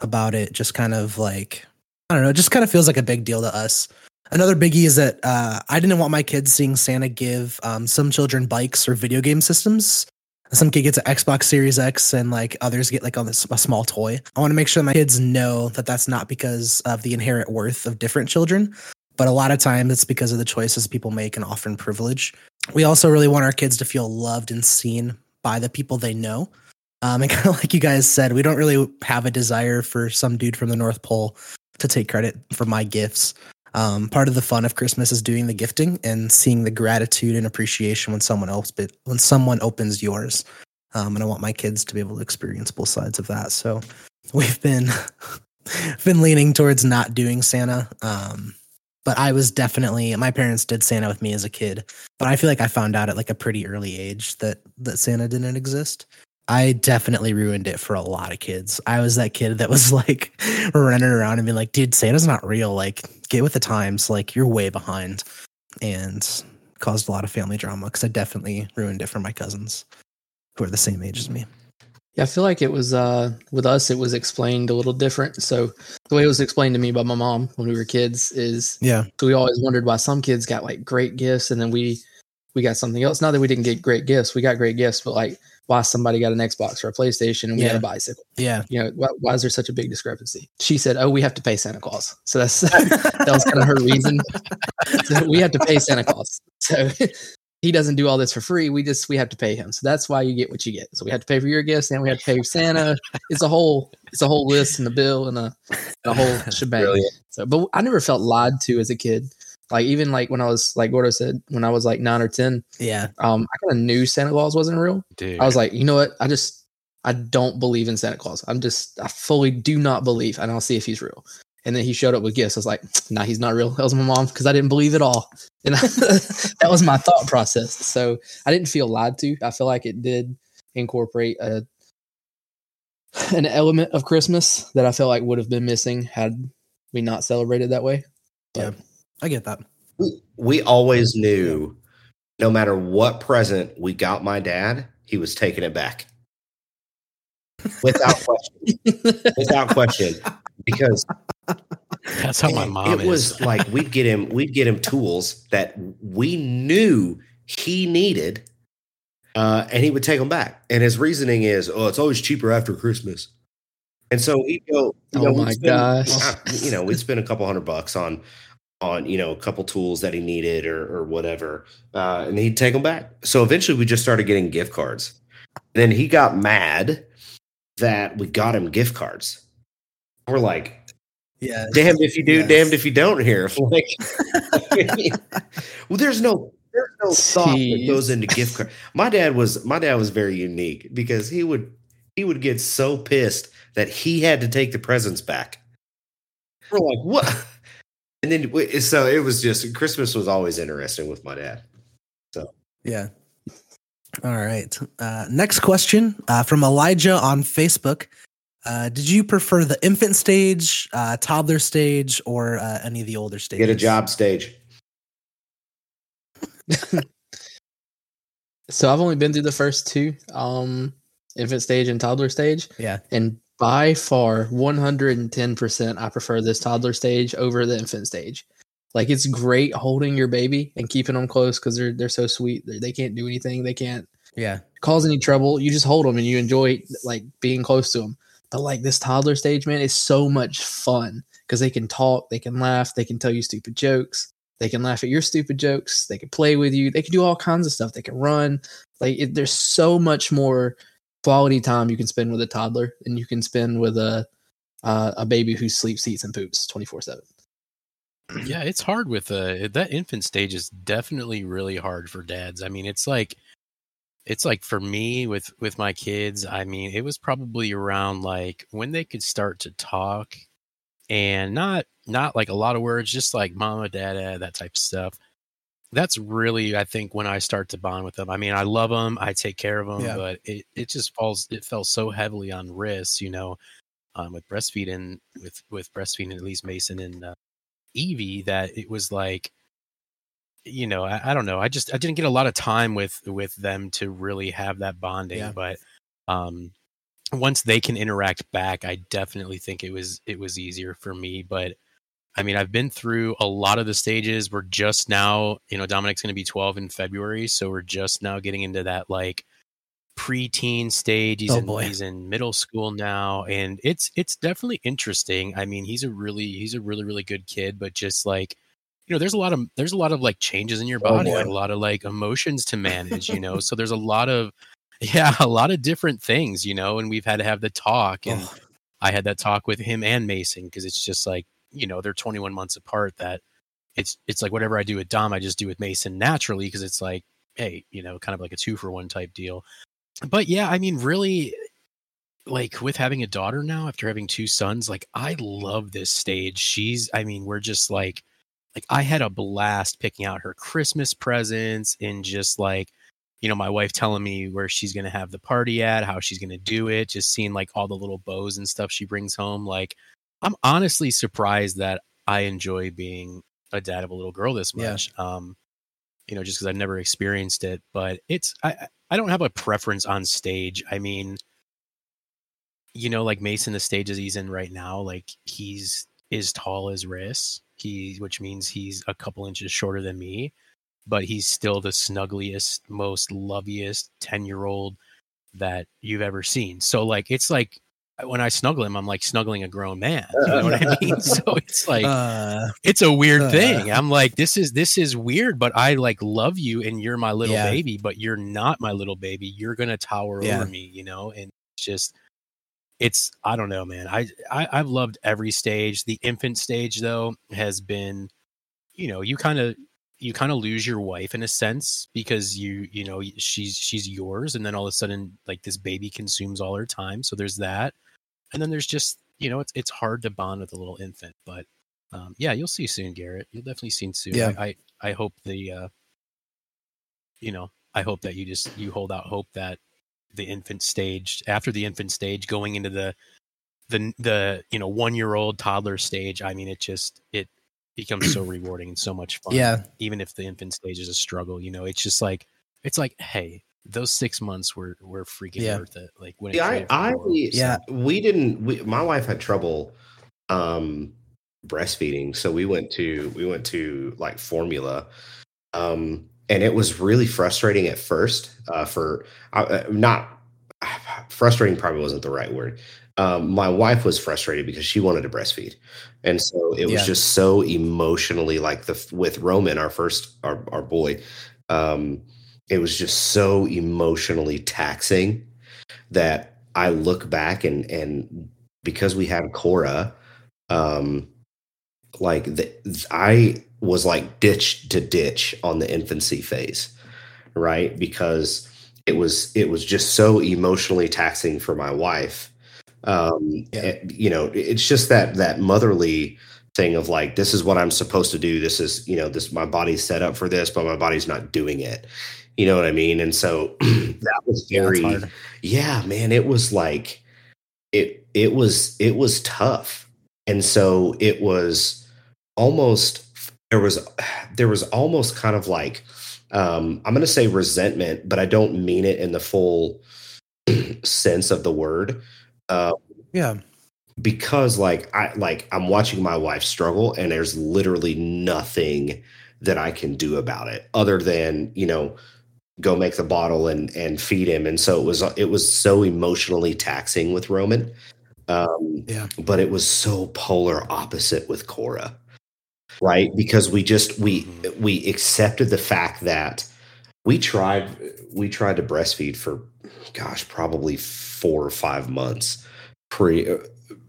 about it just kind of like I don't know, it just kind of feels like a big deal to us. Another biggie is that uh, I didn't want my kids seeing Santa give um, some children bikes or video game systems some kid gets an Xbox Series X and like others get like on this a small toy. I want to make sure my kids know that that's not because of the inherent worth of different children, but a lot of times it's because of the choices people make and often privilege. We also really want our kids to feel loved and seen by the people they know. Um, and kind of like you guys said, we don't really have a desire for some dude from the North Pole to take credit for my gifts. Um, part of the fun of Christmas is doing the gifting and seeing the gratitude and appreciation when someone else but when someone opens yours. Um, and I want my kids to be able to experience both sides of that. So we've been been leaning towards not doing Santa. Um, but I was definitely my parents did Santa with me as a kid, but I feel like I found out at like a pretty early age that that Santa didn't exist. I definitely ruined it for a lot of kids. I was that kid that was like running around and being like, dude, Santa's not real. Like, get with the times. Like, you're way behind. And caused a lot of family drama because I definitely ruined it for my cousins who are the same age as me. Yeah, I feel like it was uh with us it was explained a little different. So the way it was explained to me by my mom when we were kids is yeah. So we always wondered why some kids got like great gifts and then we we got something else. Not that we didn't get great gifts, we got great gifts, but like why somebody got an Xbox or a PlayStation and we Yeah. had a bicycle. Yeah. You know, why, why is there such a big discrepancy? She said, "Oh, we have to pay Santa Claus." So that's that was kind of her reason. So we have to pay Santa Claus. So he doesn't do all this for free. We just we have to pay him. So that's why you get what you get. So we have to pay for your gifts and we have to pay Santa. It's a whole it's a whole list and a bill and a, a whole shebang. Brilliant. So, but I never felt lied to as a kid. Like even like when I was like Gordo said when I was like nine or ten, Yeah. um, I kind of knew Santa Claus wasn't real. Dude. I was like, you know what? I just I don't believe in Santa Claus. I'm just I fully do not believe, and I'll see if he's real. And then he showed up with gifts. I was like, nah, he's not real. That was my mom because I didn't believe at all, and that was my thought process. So I didn't feel lied to. I feel like it did incorporate a an element of Christmas that I felt like would have been missing had we not celebrated that way. Yeah. I get that. We, we always knew no matter what present we got my dad, he was taking it back. Without question. Without question. Because That's how my And mom it is. was like we'd get him we'd get him tools that we knew he needed uh, and he would take them back and his reasoning is oh it's always cheaper after christmas and so he'd go you Oh know, we'd my spend- gosh. you know we'd spend a couple hundred bucks on on you know a couple tools that he needed or or whatever uh, and he'd take them back so eventually we just started getting gift cards then he got mad that we got him gift cards we're like Yeah. damned if you do, Yes. damned if you don't. Here, like, well, there's no there's no thought that goes into gift card. My dad was my dad was very unique because he would he would get so pissed that he had to take the presents back. We're like, what? And then so it was just Christmas was always interesting with my dad. So yeah. All right. Uh, next question uh, from Elijah on Facebook. Uh, did you prefer the infant stage, uh, toddler stage, or uh, any of the older stages? Get a job stage. So I've only been through the first two, um, infant stage and toddler stage. Yeah. And by far, 110%, I prefer this toddler stage over the infant stage. Like it's great holding your baby and keeping them close because they're they're so sweet. They they can't do anything. They can't Yeah. cause any trouble. You just hold them and you enjoy like being close to them. But like this toddler stage, man, is so much fun because they can talk, they can laugh, they can tell you stupid jokes, they can laugh at your stupid jokes, they can play with you, they can do all kinds of stuff. They can run. Like it, there's so much more quality time you can spend with a toddler and you can spend with a uh, a baby who sleeps, eats, and poops 24 seven. yeah, it's hard with uh that infant stage is definitely really hard for dads. I mean, it's like it's like for me with with my kids, I mean, it was probably around like when they could start to talk and not not like a lot of words, just like mama, dada, that type of stuff. That's really, I think, when I start to bond with them. I mean, I love them, I take care of them, Yeah. but it, it just falls, it fell so heavily on Riss, you know, um, with breastfeeding, with with breastfeeding at least Mason and uh, Evie, that it was like, you know, I, I don't know, I just I didn't get a lot of time with with them to really have that bonding, Yeah. but um, once they can interact back, I definitely think it was it was easier for me, but. I mean, I've been through a lot of the stages. We're just now, you know, Dominic's going to be 12 in February, so we're just now getting into that like preteen stage. He's Oh, in boy. he's in middle school now, and it's it's definitely interesting. I mean, he's a really he's a really really good kid, but just like you know, there's a lot of there's a lot of like changes in your Oh, body, like a lot of like emotions to manage. You know, so there's a lot of yeah, a lot of different things. You know, and we've had to have the talk, and Oh, I had that talk with him and Mason because it's just like you know they're 21 months apart. That it's it's like whatever I do with Dom, I just do with Mason naturally because it's like hey, you know, kind of like a two for one type deal. But yeah, I mean, really, like with having a daughter now after having two sons, like I love this stage. She's, I mean, we're just like, like I had a blast picking out her Christmas presents and just like, you know, my wife telling me where she's going to have the party at, how she's going to do it, just seeing like all the little bows and stuff she brings home. Like, I'm honestly surprised that I enjoy being a dad of a little girl this Yeah. much. Um, you know, just because I've never experienced it, but it's I I- don't have a preference on stage. I mean, you know, like Mason, the stages he's in right now, like he's as tall as Riss, he which means he's a couple inches shorter than me, but he's still the snuggliest, most loviest ten year old that you've ever seen. So like it's like when I snuggle him, I'm like snuggling a grown man. You know what I mean? So it's like uh, it's a weird Uh. thing. I'm like, this is this is weird, but I like love you and you're my little Yeah. baby, but you're not my little baby. You're gonna tower Yeah. over me, you know? And it's just it's I don't know, man. I, I I've loved every stage. The infant stage though has been, you know, you kind of you kind of lose your wife in a sense because you you know she's she's yours and then all of a sudden like this baby consumes all her time so there's that and then there's just you know it's it's hard to bond with a little infant but um, yeah you'll see soon garrett. You'll definitely see soon. Yeah. I, I i hope the uh you know i hope that you just you hold out hope that the infant stage after the infant stage going into the the the you know one year old toddler stage i mean it just it becomes so rewarding and so much fun yeah, even if the infant stage is a struggle you know? It's just like it's like hey those six months were were freaking Yeah. worth it like when Yeah, I, I the. Yeah. we didn't. We, my wife had trouble um, breastfeeding, so we went to we went to like formula, um, and it was really frustrating at first. Uh, for uh, uh, not frustrating, probably wasn't the right word. Um, my wife was frustrated because she wanted to breastfeed, and so it was Yeah. just so emotionally like the with Roman, our first our our boy. Um, it was just so emotionally taxing that I look back and and because we had Cora, um, like the, I was like ditch to ditch on the infancy phase, right? Because it was it was just so emotionally taxing for my wife. Um, Yeah. it- you know, it's just that that motherly thing of like this is what I'm supposed to do. This is you know this my body's set up for this, but my body's not doing it. You know what I mean? And so that was very hard. yeah man it was like it it was it was tough and so it was almost there was there was almost kind of like um i'm going to say resentment but i don't mean it in the full sense of the word uh Yeah, because like i like i'm watching my wife struggle and there's literally nothing that i can do about it other than you know go make the bottle and and feed him and so it was it was so emotionally taxing with roman um Yeah. but it was so polar opposite with cora right because we just we Mhm. we accepted the fact that we tried we tried to breastfeed for gosh probably four or five months pre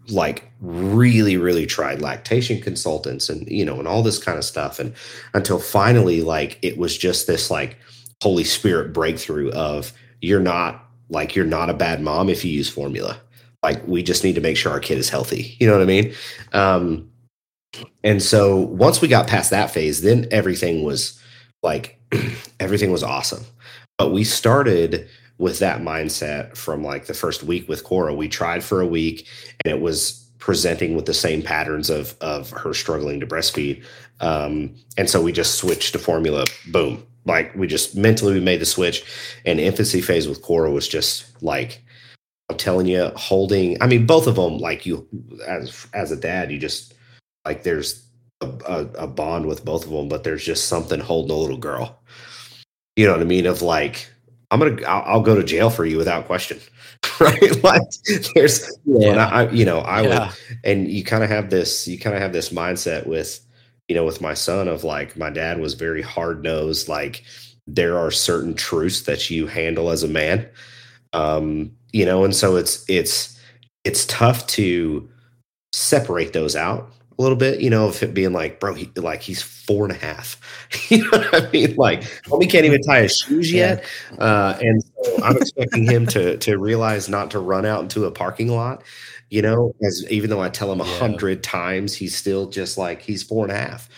like really really tried lactation consultants and you know and all this kind of stuff and until finally like it was just this like holy spirit breakthrough of you're not like you're not a bad mom if you use formula like we just need to make sure our kid is healthy you know what i mean um and so once we got past that phase then everything was like everything was awesome but we started with that mindset from like the first week with Cora. We tried for a week and it was presenting with the same patterns of of her struggling to breastfeed. Um, and so we just switched to formula. Boom. Like we just mentally we made the switch. And infancy phase with Cora was just like I'm telling you, holding. I mean, both of them. Like you, as as a dad, you just like there's a, a, a bond with both of them, but there's just something holding a little girl. You know what I mean? Of like I'm gonna I'll, I'll go to jail for you without question. right? Like there's you know, and Yeah. I, I you know, I would and you kind of have this you kind of have this mindset with you know with my son of like my dad was very hard nosed like there are certain truths that you handle as a man. Um you know and so it's it's it's tough to separate those out a little bit you know of it being like bro he like he's four and a half. You know what i mean? Like homie can't even tie his shoes yet. Uh and so i'm expecting him to to realize not to run out into a parking lot you know as even though i tell him a Yeah. hundred times he's still just like he's four and a half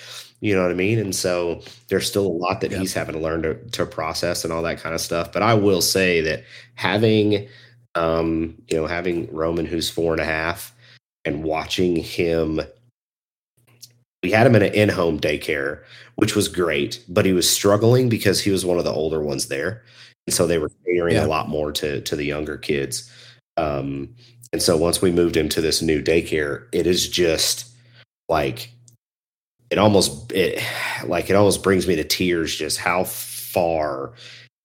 you know what i mean and so there's still a lot that Yep. he's having to learn to, to process and all that kind of stuff but i will say that having um you know having roman who's four and a half and watching him we had him in an in-home daycare which was great but he was struggling because he was one of the older ones there and so they were catering Yeah. a lot more to to the younger kids um and so once we moved him to this new daycare it is just like it almost it like it almost brings me to tears just how far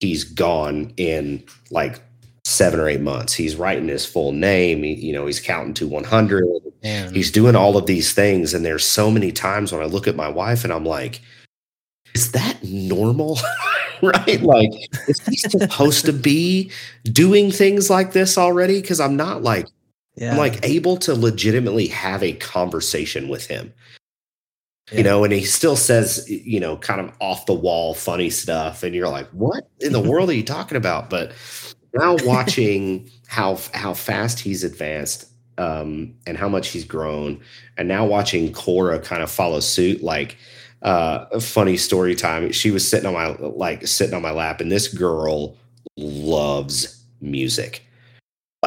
he's gone in like seven or eight months. He's writing his full name. He, you know he's counting to 100 Man. he's doing all of these things and there's so many times when i look at my wife and i'm like is that normal? Right? Like is he supposed to be doing things like this already? Because i'm not like Yeah. i'm like able to legitimately have a conversation with him Yeah. you know and he still says you know kind of off the wall funny stuff and you're like what in the world are you talking about but now watching how how fast he's advanced um and how much he's grown and now watching cora kind of follow suit like uh a funny story time she was sitting on my like sitting on my lap and this girl loves music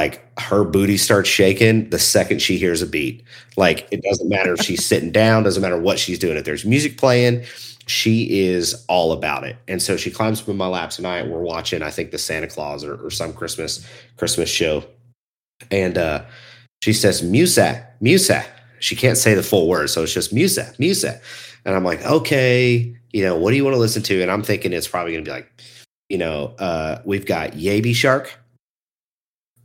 like her booty starts shaking the second she hears a beat. Like it doesn't matter if she's sitting down doesn't matter what she's doing if there's music playing she is all about it. And so she climbs up in my lap tonight we're watching i think the santa claus or, or some christmas christmas show. And uh she says musa musa. She can't say the full word so it's just musa musa. And i'm like okay you know what do you want to listen to? And i'm thinking it's probably going to be like you know uh we've got yaby shark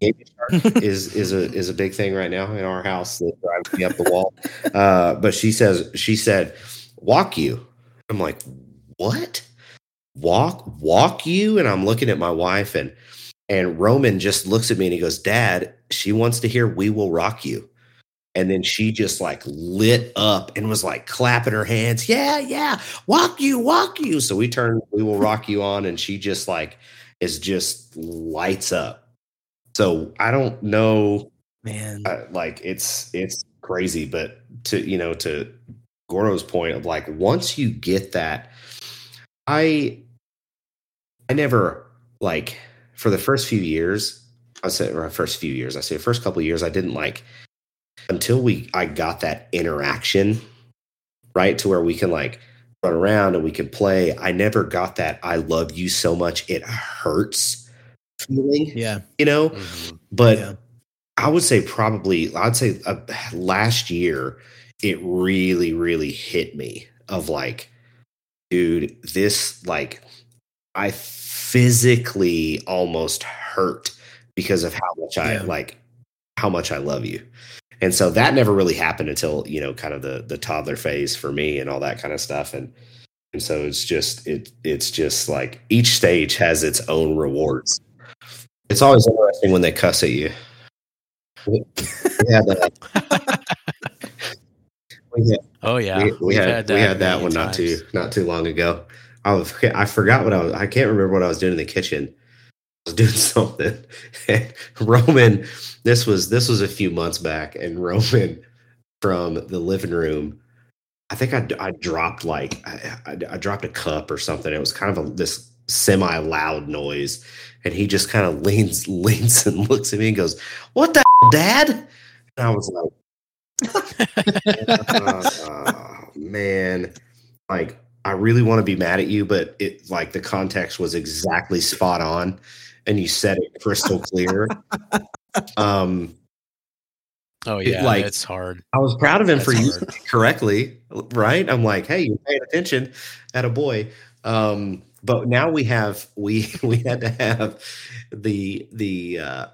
Yaby shark is is a is a big thing right now in our house that drives me up the wall. Uh, but she says she said, "Walk you." I'm like, "What? Walk walk you?" And I'm looking at my wife and and Roman just looks at me and he goes, "Dad, she wants to hear We Will Rock You." And then she just like lit up and was like clapping her hands. Yeah, yeah, walk you, walk you. So we turn We Will Rock You on and she just like is just lights up. So I don't know Man. uh, like it's it's crazy but to you know to Gordo's point of like once you get that i i never like for the first few years i say or first few years i say first couple of years i didn't like until we i got that interaction right to where we can like run around and we can play i never got that i love you so much it hurts feeling Yeah. you know Mhm. but Yeah. I would say probably I'd say uh, last year it really really hit me of like dude this like I physically almost hurt because of how much I Yeah. like how much I love you. And so that never really happened until, you know, kind of the the toddler phase for me and all that kind of stuff and and so it's just it it's just like each stage has its own rewards. It's always interesting when they cuss at you. We we had that. we had, Oh yeah, we, we We've had, we had that one not too not too long ago. I was I forgot what I was. I can't remember what I was doing in the kitchen. I was doing something. And Roman, this was this was a few months back, and Roman from the living room. I think I, I dropped like I, I, I dropped a cup or something. It was kind of a, this semi loud noise, and he just kind of leans leans and looks at me and goes, "What the hell, Dad?" And I was like, oh, man, like I really want to be mad at you, but it like the context was exactly spot on, and you said it crystal clear. um, Oh It, yeah, like- it's hard. I was proud of him for That's using it correctly, right? I'm like, hey, you're paying attention at a boy. Um, but now we have we we had to have the the uh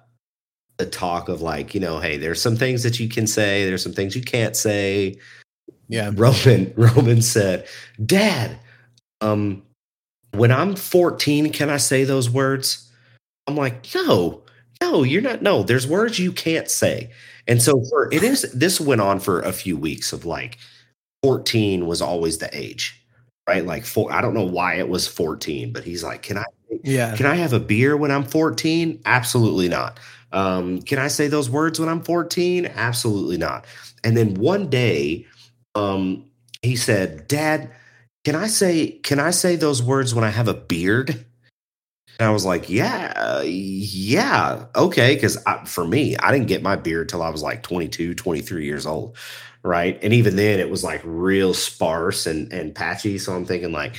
the talk of like you know hey there's some things that you can say there's some things you can't say. Yeah. roman roman said dad um when i'm 14 can i say those words? I'm like no no you're not no there's words you can't say. And so for it is this went on for a few weeks of like 14 was always the age right like four i don't know why it was 14 but he's like can i Yeah. can I have a beer when I'm 14? Absolutely not. Um, can I say those words when I'm 14? Absolutely not. And then one day, um, he said, Dad, can I say can I say those words when I have a beard? And I was like, Yeah, uh, yeah, okay. Because for me, I didn't get my beard till I was like 22, 23 years old, right? And even then, it was like real sparse and and patchy. So I'm thinking like,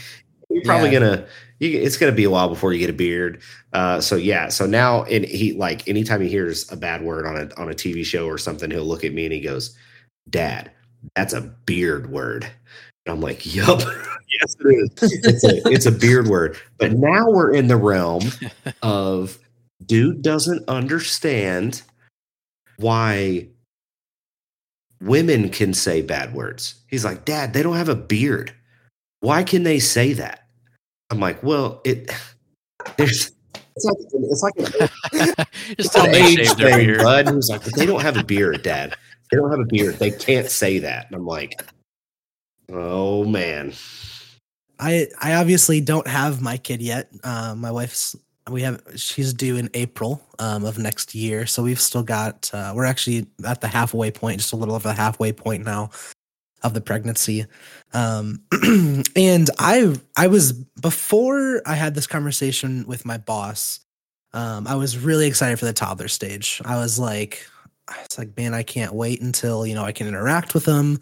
you're probably Yeah. gonna you, it's gonna be a while before you get a beard. Uh, so yeah, so now and he like anytime he hears a bad word on a on a TV show or something, he'll look at me and he goes, "Dad, that's a beard word." And I'm like, "Yup, yes it is. It's a it's a beard word." But now we're in the realm of dude doesn't understand why women can say bad words. He's like, "Dad, they don't have a beard. Why can they say that?" I'm like, "Well, it there's." It's like it's like an Just tell an they age shaved their thing, beard. bud. He was like, but they don't have a beard, Dad. They don't have a beard. They can't say that. And I'm like, oh man. I I obviously don't have my kid yet. Um, my wife's we have she's due in April um, of next year, so we've still got uh, we're actually at the halfway point, just a little over the halfway point now of the pregnancy. Um, and I I was before I had this conversation with my boss. Um, I was really excited for the toddler stage. I was like, I was like, man, I can't wait until you know I can interact with them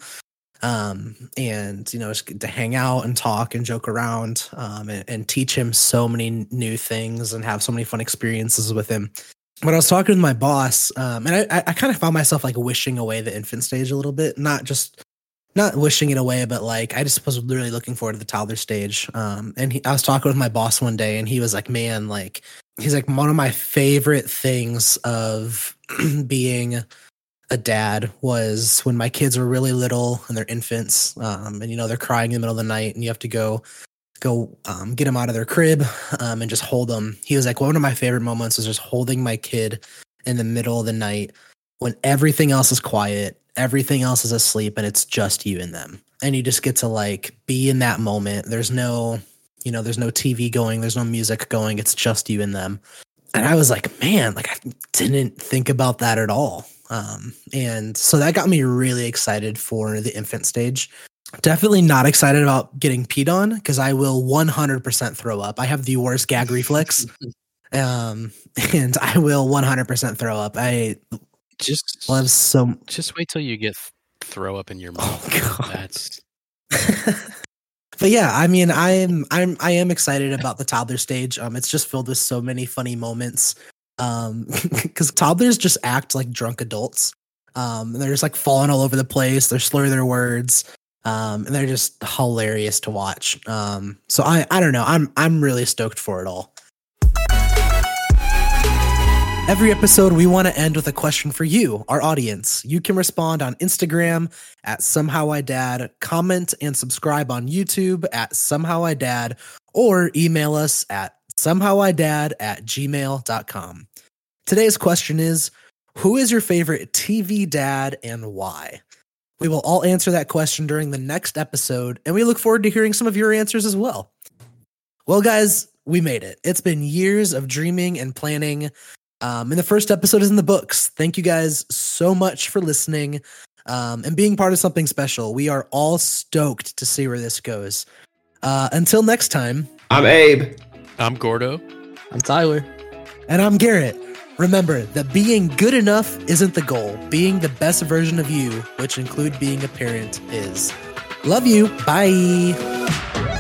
um, and you know to hang out and talk and joke around um, and, and teach him so many new things and have so many fun experiences with him. But i was talking with my boss um, and i, I, kind of found myself like wishing away the infant stage a little bit not just not wishing it away but like i just was really looking forward to the toddler stage. Um, and he, i was talking with my boss one day and he was like man like he's like one of my favorite things of being a dad was when my kids were really little and they're infants um, and you know they're crying in the middle of the night and you have to go go um, get them out of their crib um, and just hold them he was like one of my favorite moments was just holding my kid in the middle of the night when everything else is quiet everything else is asleep and it's just you and them. And you just get to like be in that moment. There's no you know there's no tv going there's no music going it's just you and them. And i was like man like i didn't think about that at all um, and so that got me really excited for the infant stage. Definitely not excited about getting peed on because I will 100% throw up. I have the worst gag reflex. Um, and I will 100% throw up. I Just love so. just wait till you get throw up in your Oh, mouth. God. That's but yeah, I mean, I'm I'm I am excited about the toddler stage. Um, it's just filled with so many funny moments. Um, because toddlers just act like drunk adults. Um, they're just like falling all over the place. They slur their words. Um, and they're just hilarious to watch. Um, so I I don't know. I'm I'm really stoked for it all. Every episode, we want to end with a question for you, our audience. You can respond on Instagram at Somehow I Dad, comment and subscribe on YouTube at Somehow I Dad, or email us at somehowidad at gmail.com. Today's question is Who is your favorite TV dad and why? We will all answer that question during the next episode, and we look forward to hearing some of your answers as well. Well, guys, we made it. It's been years of dreaming and planning. Um, and the first episode is in the books. Thank you guys so much for listening um, and being part of something special. We are all stoked to see where this goes. Uh, until next time, I'm Abe. I'm Gordo. I'm Tyler. and I'm Garrett. Remember that being good enough isn't the goal. Being the best version of you, which include being a parent, is. Love you. Bye.